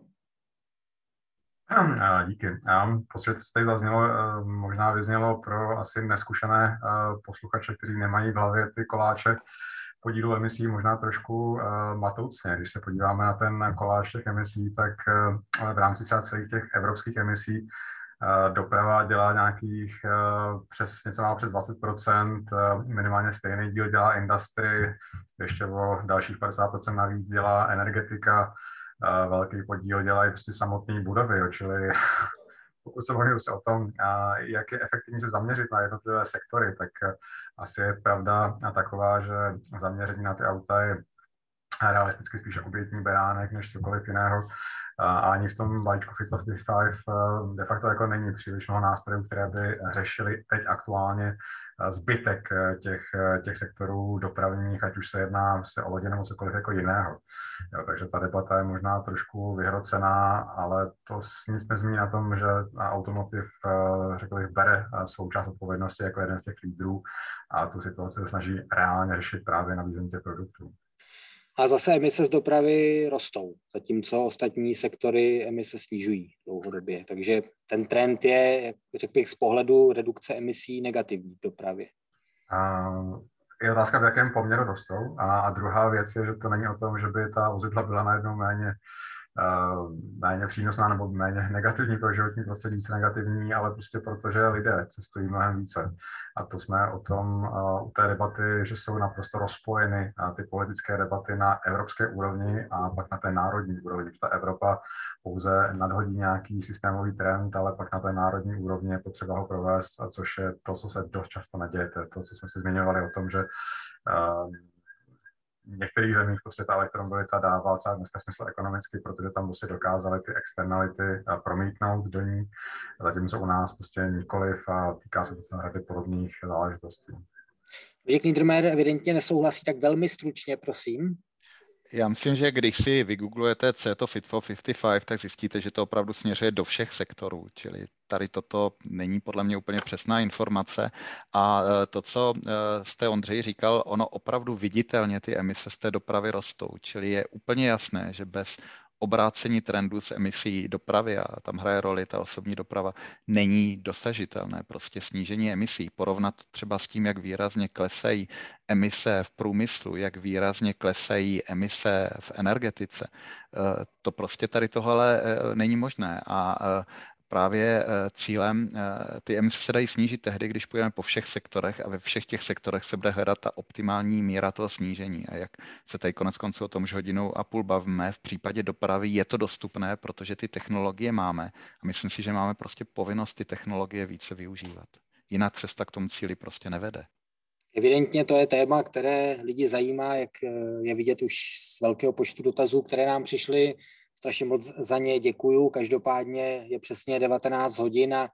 Speaker 5: Díky. Já pocit, že tady zaznělo, eh, možná vyznělo pro asi neskušené posluchače, kteří nemají v hlavě ty koláče, podílu emisí možná trošku uh, matoucně. Když se podíváme na ten koláč těch emisí, tak uh, v rámci třeba celých těch evropských emisí Doprava dělá nějakých přes něco má přes 20%, minimálně stejný díl dělá industry, ještě o dalších 50% navíc dělá energetika, velký podíl dělají prostě samotné budovy, jo, čili pokud se mluvím o tom, jak je efektivně se zaměřit na jednotlivé sektory, tak asi je pravda taková, že zaměření na ty auta je realisticky spíše obětní beránek než cokoliv jiného. A ani v tom balíčku Fit for 55 de facto jako není příliš mnoho nástrojů, které by řešily teď aktuálně zbytek eh, těch, eh, těch sektorů dopravních, ať už se jedná se o lodě nebo cokoliv jako jiného. Jo, takže ta debata je možná trošku vyhrocená, ale to nic nezmíní na tom, že automotiv, eh, řekl bych, bere svou část odpovědnosti jako jeden z těch lídrů a tu situaci se snaží reálně řešit právě na těch produktů.
Speaker 1: A zase emise z dopravy rostou, zatímco ostatní sektory emise snižují dlouhodobě. Takže ten trend je, řekl bych, z pohledu redukce emisí negativní v dopravě.
Speaker 5: A je otázka, v jakém poměru rostou. A, a druhá věc je, že to není o tom, že by ta vozidla byla najednou méně méně přínosná nebo méně negativní pro životní prostředí, více negativní, ale prostě protože lidé cestují mnohem více. A to jsme o tom, uh, u té debaty, že jsou naprosto rozpojeny uh, ty politické debaty na evropské úrovni a pak na té národní úrovni. Ta Evropa pouze nadhodí nějaký systémový trend, ale pak na té národní úrovni je potřeba ho provést, což je to, co se dost často neděje. To je to, co jsme si zmiňovali o tom, že v některých zemích prostě ta elektromobilita dává třeba dneska smysl ekonomicky, protože tam prostě dokázali ty externality eh, promítnout do ní, zatímco u nás prostě nikoliv a týká se to celé řady podobných záležitostí.
Speaker 1: Že Niedermayer evidentně nesouhlasí, tak velmi stručně, prosím.
Speaker 4: Já myslím, že když si vygooglujete, co je to Fit for 55, tak zjistíte, že to opravdu směřuje do všech sektorů, čili tady toto není podle mě úplně přesná informace. A e, to, co e, jste Ondřej říkal, ono opravdu viditelně ty emise z té dopravy rostou, čili je úplně jasné, že bez obrácení trendu z emisí dopravy, a tam hraje roli ta osobní doprava, není dosažitelné. Prostě snížení emisí, porovnat třeba s tím, jak výrazně klesají emise v průmyslu, jak výrazně klesají emise v energetice, eh, to prostě tady tohle eh, není možné. A eh, právě eh, cílem, eh, ty emise se dají snížit tehdy, když půjdeme po všech sektorech a ve všech těch sektorech se bude hledat ta optimální míra toho snížení. A jak se tady konec konců o tom už hodinu a půl bavíme, v případě dopravy je to dostupné, protože ty technologie máme a myslím si, že máme prostě povinnost ty technologie více využívat. Jiná cesta k tomu cíli prostě nevede.
Speaker 1: Evidentně to je téma, které lidi zajímá, jak eh, je vidět už z velkého počtu dotazů, které nám přišly strašně moc za ně děkuju. Každopádně je přesně 19 hodin a e,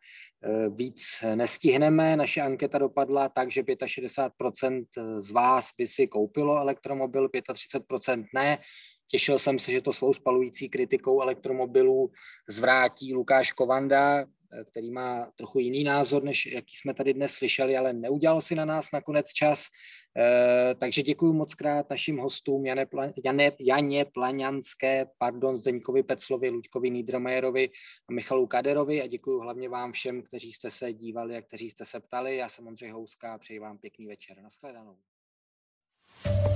Speaker 1: víc nestihneme. Naše anketa dopadla tak, že 65% z vás by si koupilo elektromobil, 35% ne. Těšil jsem se, že to svou spalující kritikou elektromobilů zvrátí Lukáš Kovanda, který má trochu jiný názor, než jaký jsme tady dnes slyšeli, ale neudělal si na nás nakonec čas. Eh, takže děkuji moc krát našim hostům Jane, Pla, Jane, Janě Plaňanské, pardon, Zdeňkovi Peclovi, Luďkovi Niedermayerovi a Michalu Kaderovi a děkuji hlavně vám všem, kteří jste se dívali a kteří jste se ptali. Já jsem Ondřej Houska a přeji vám pěkný večer. Naschledanou. thank you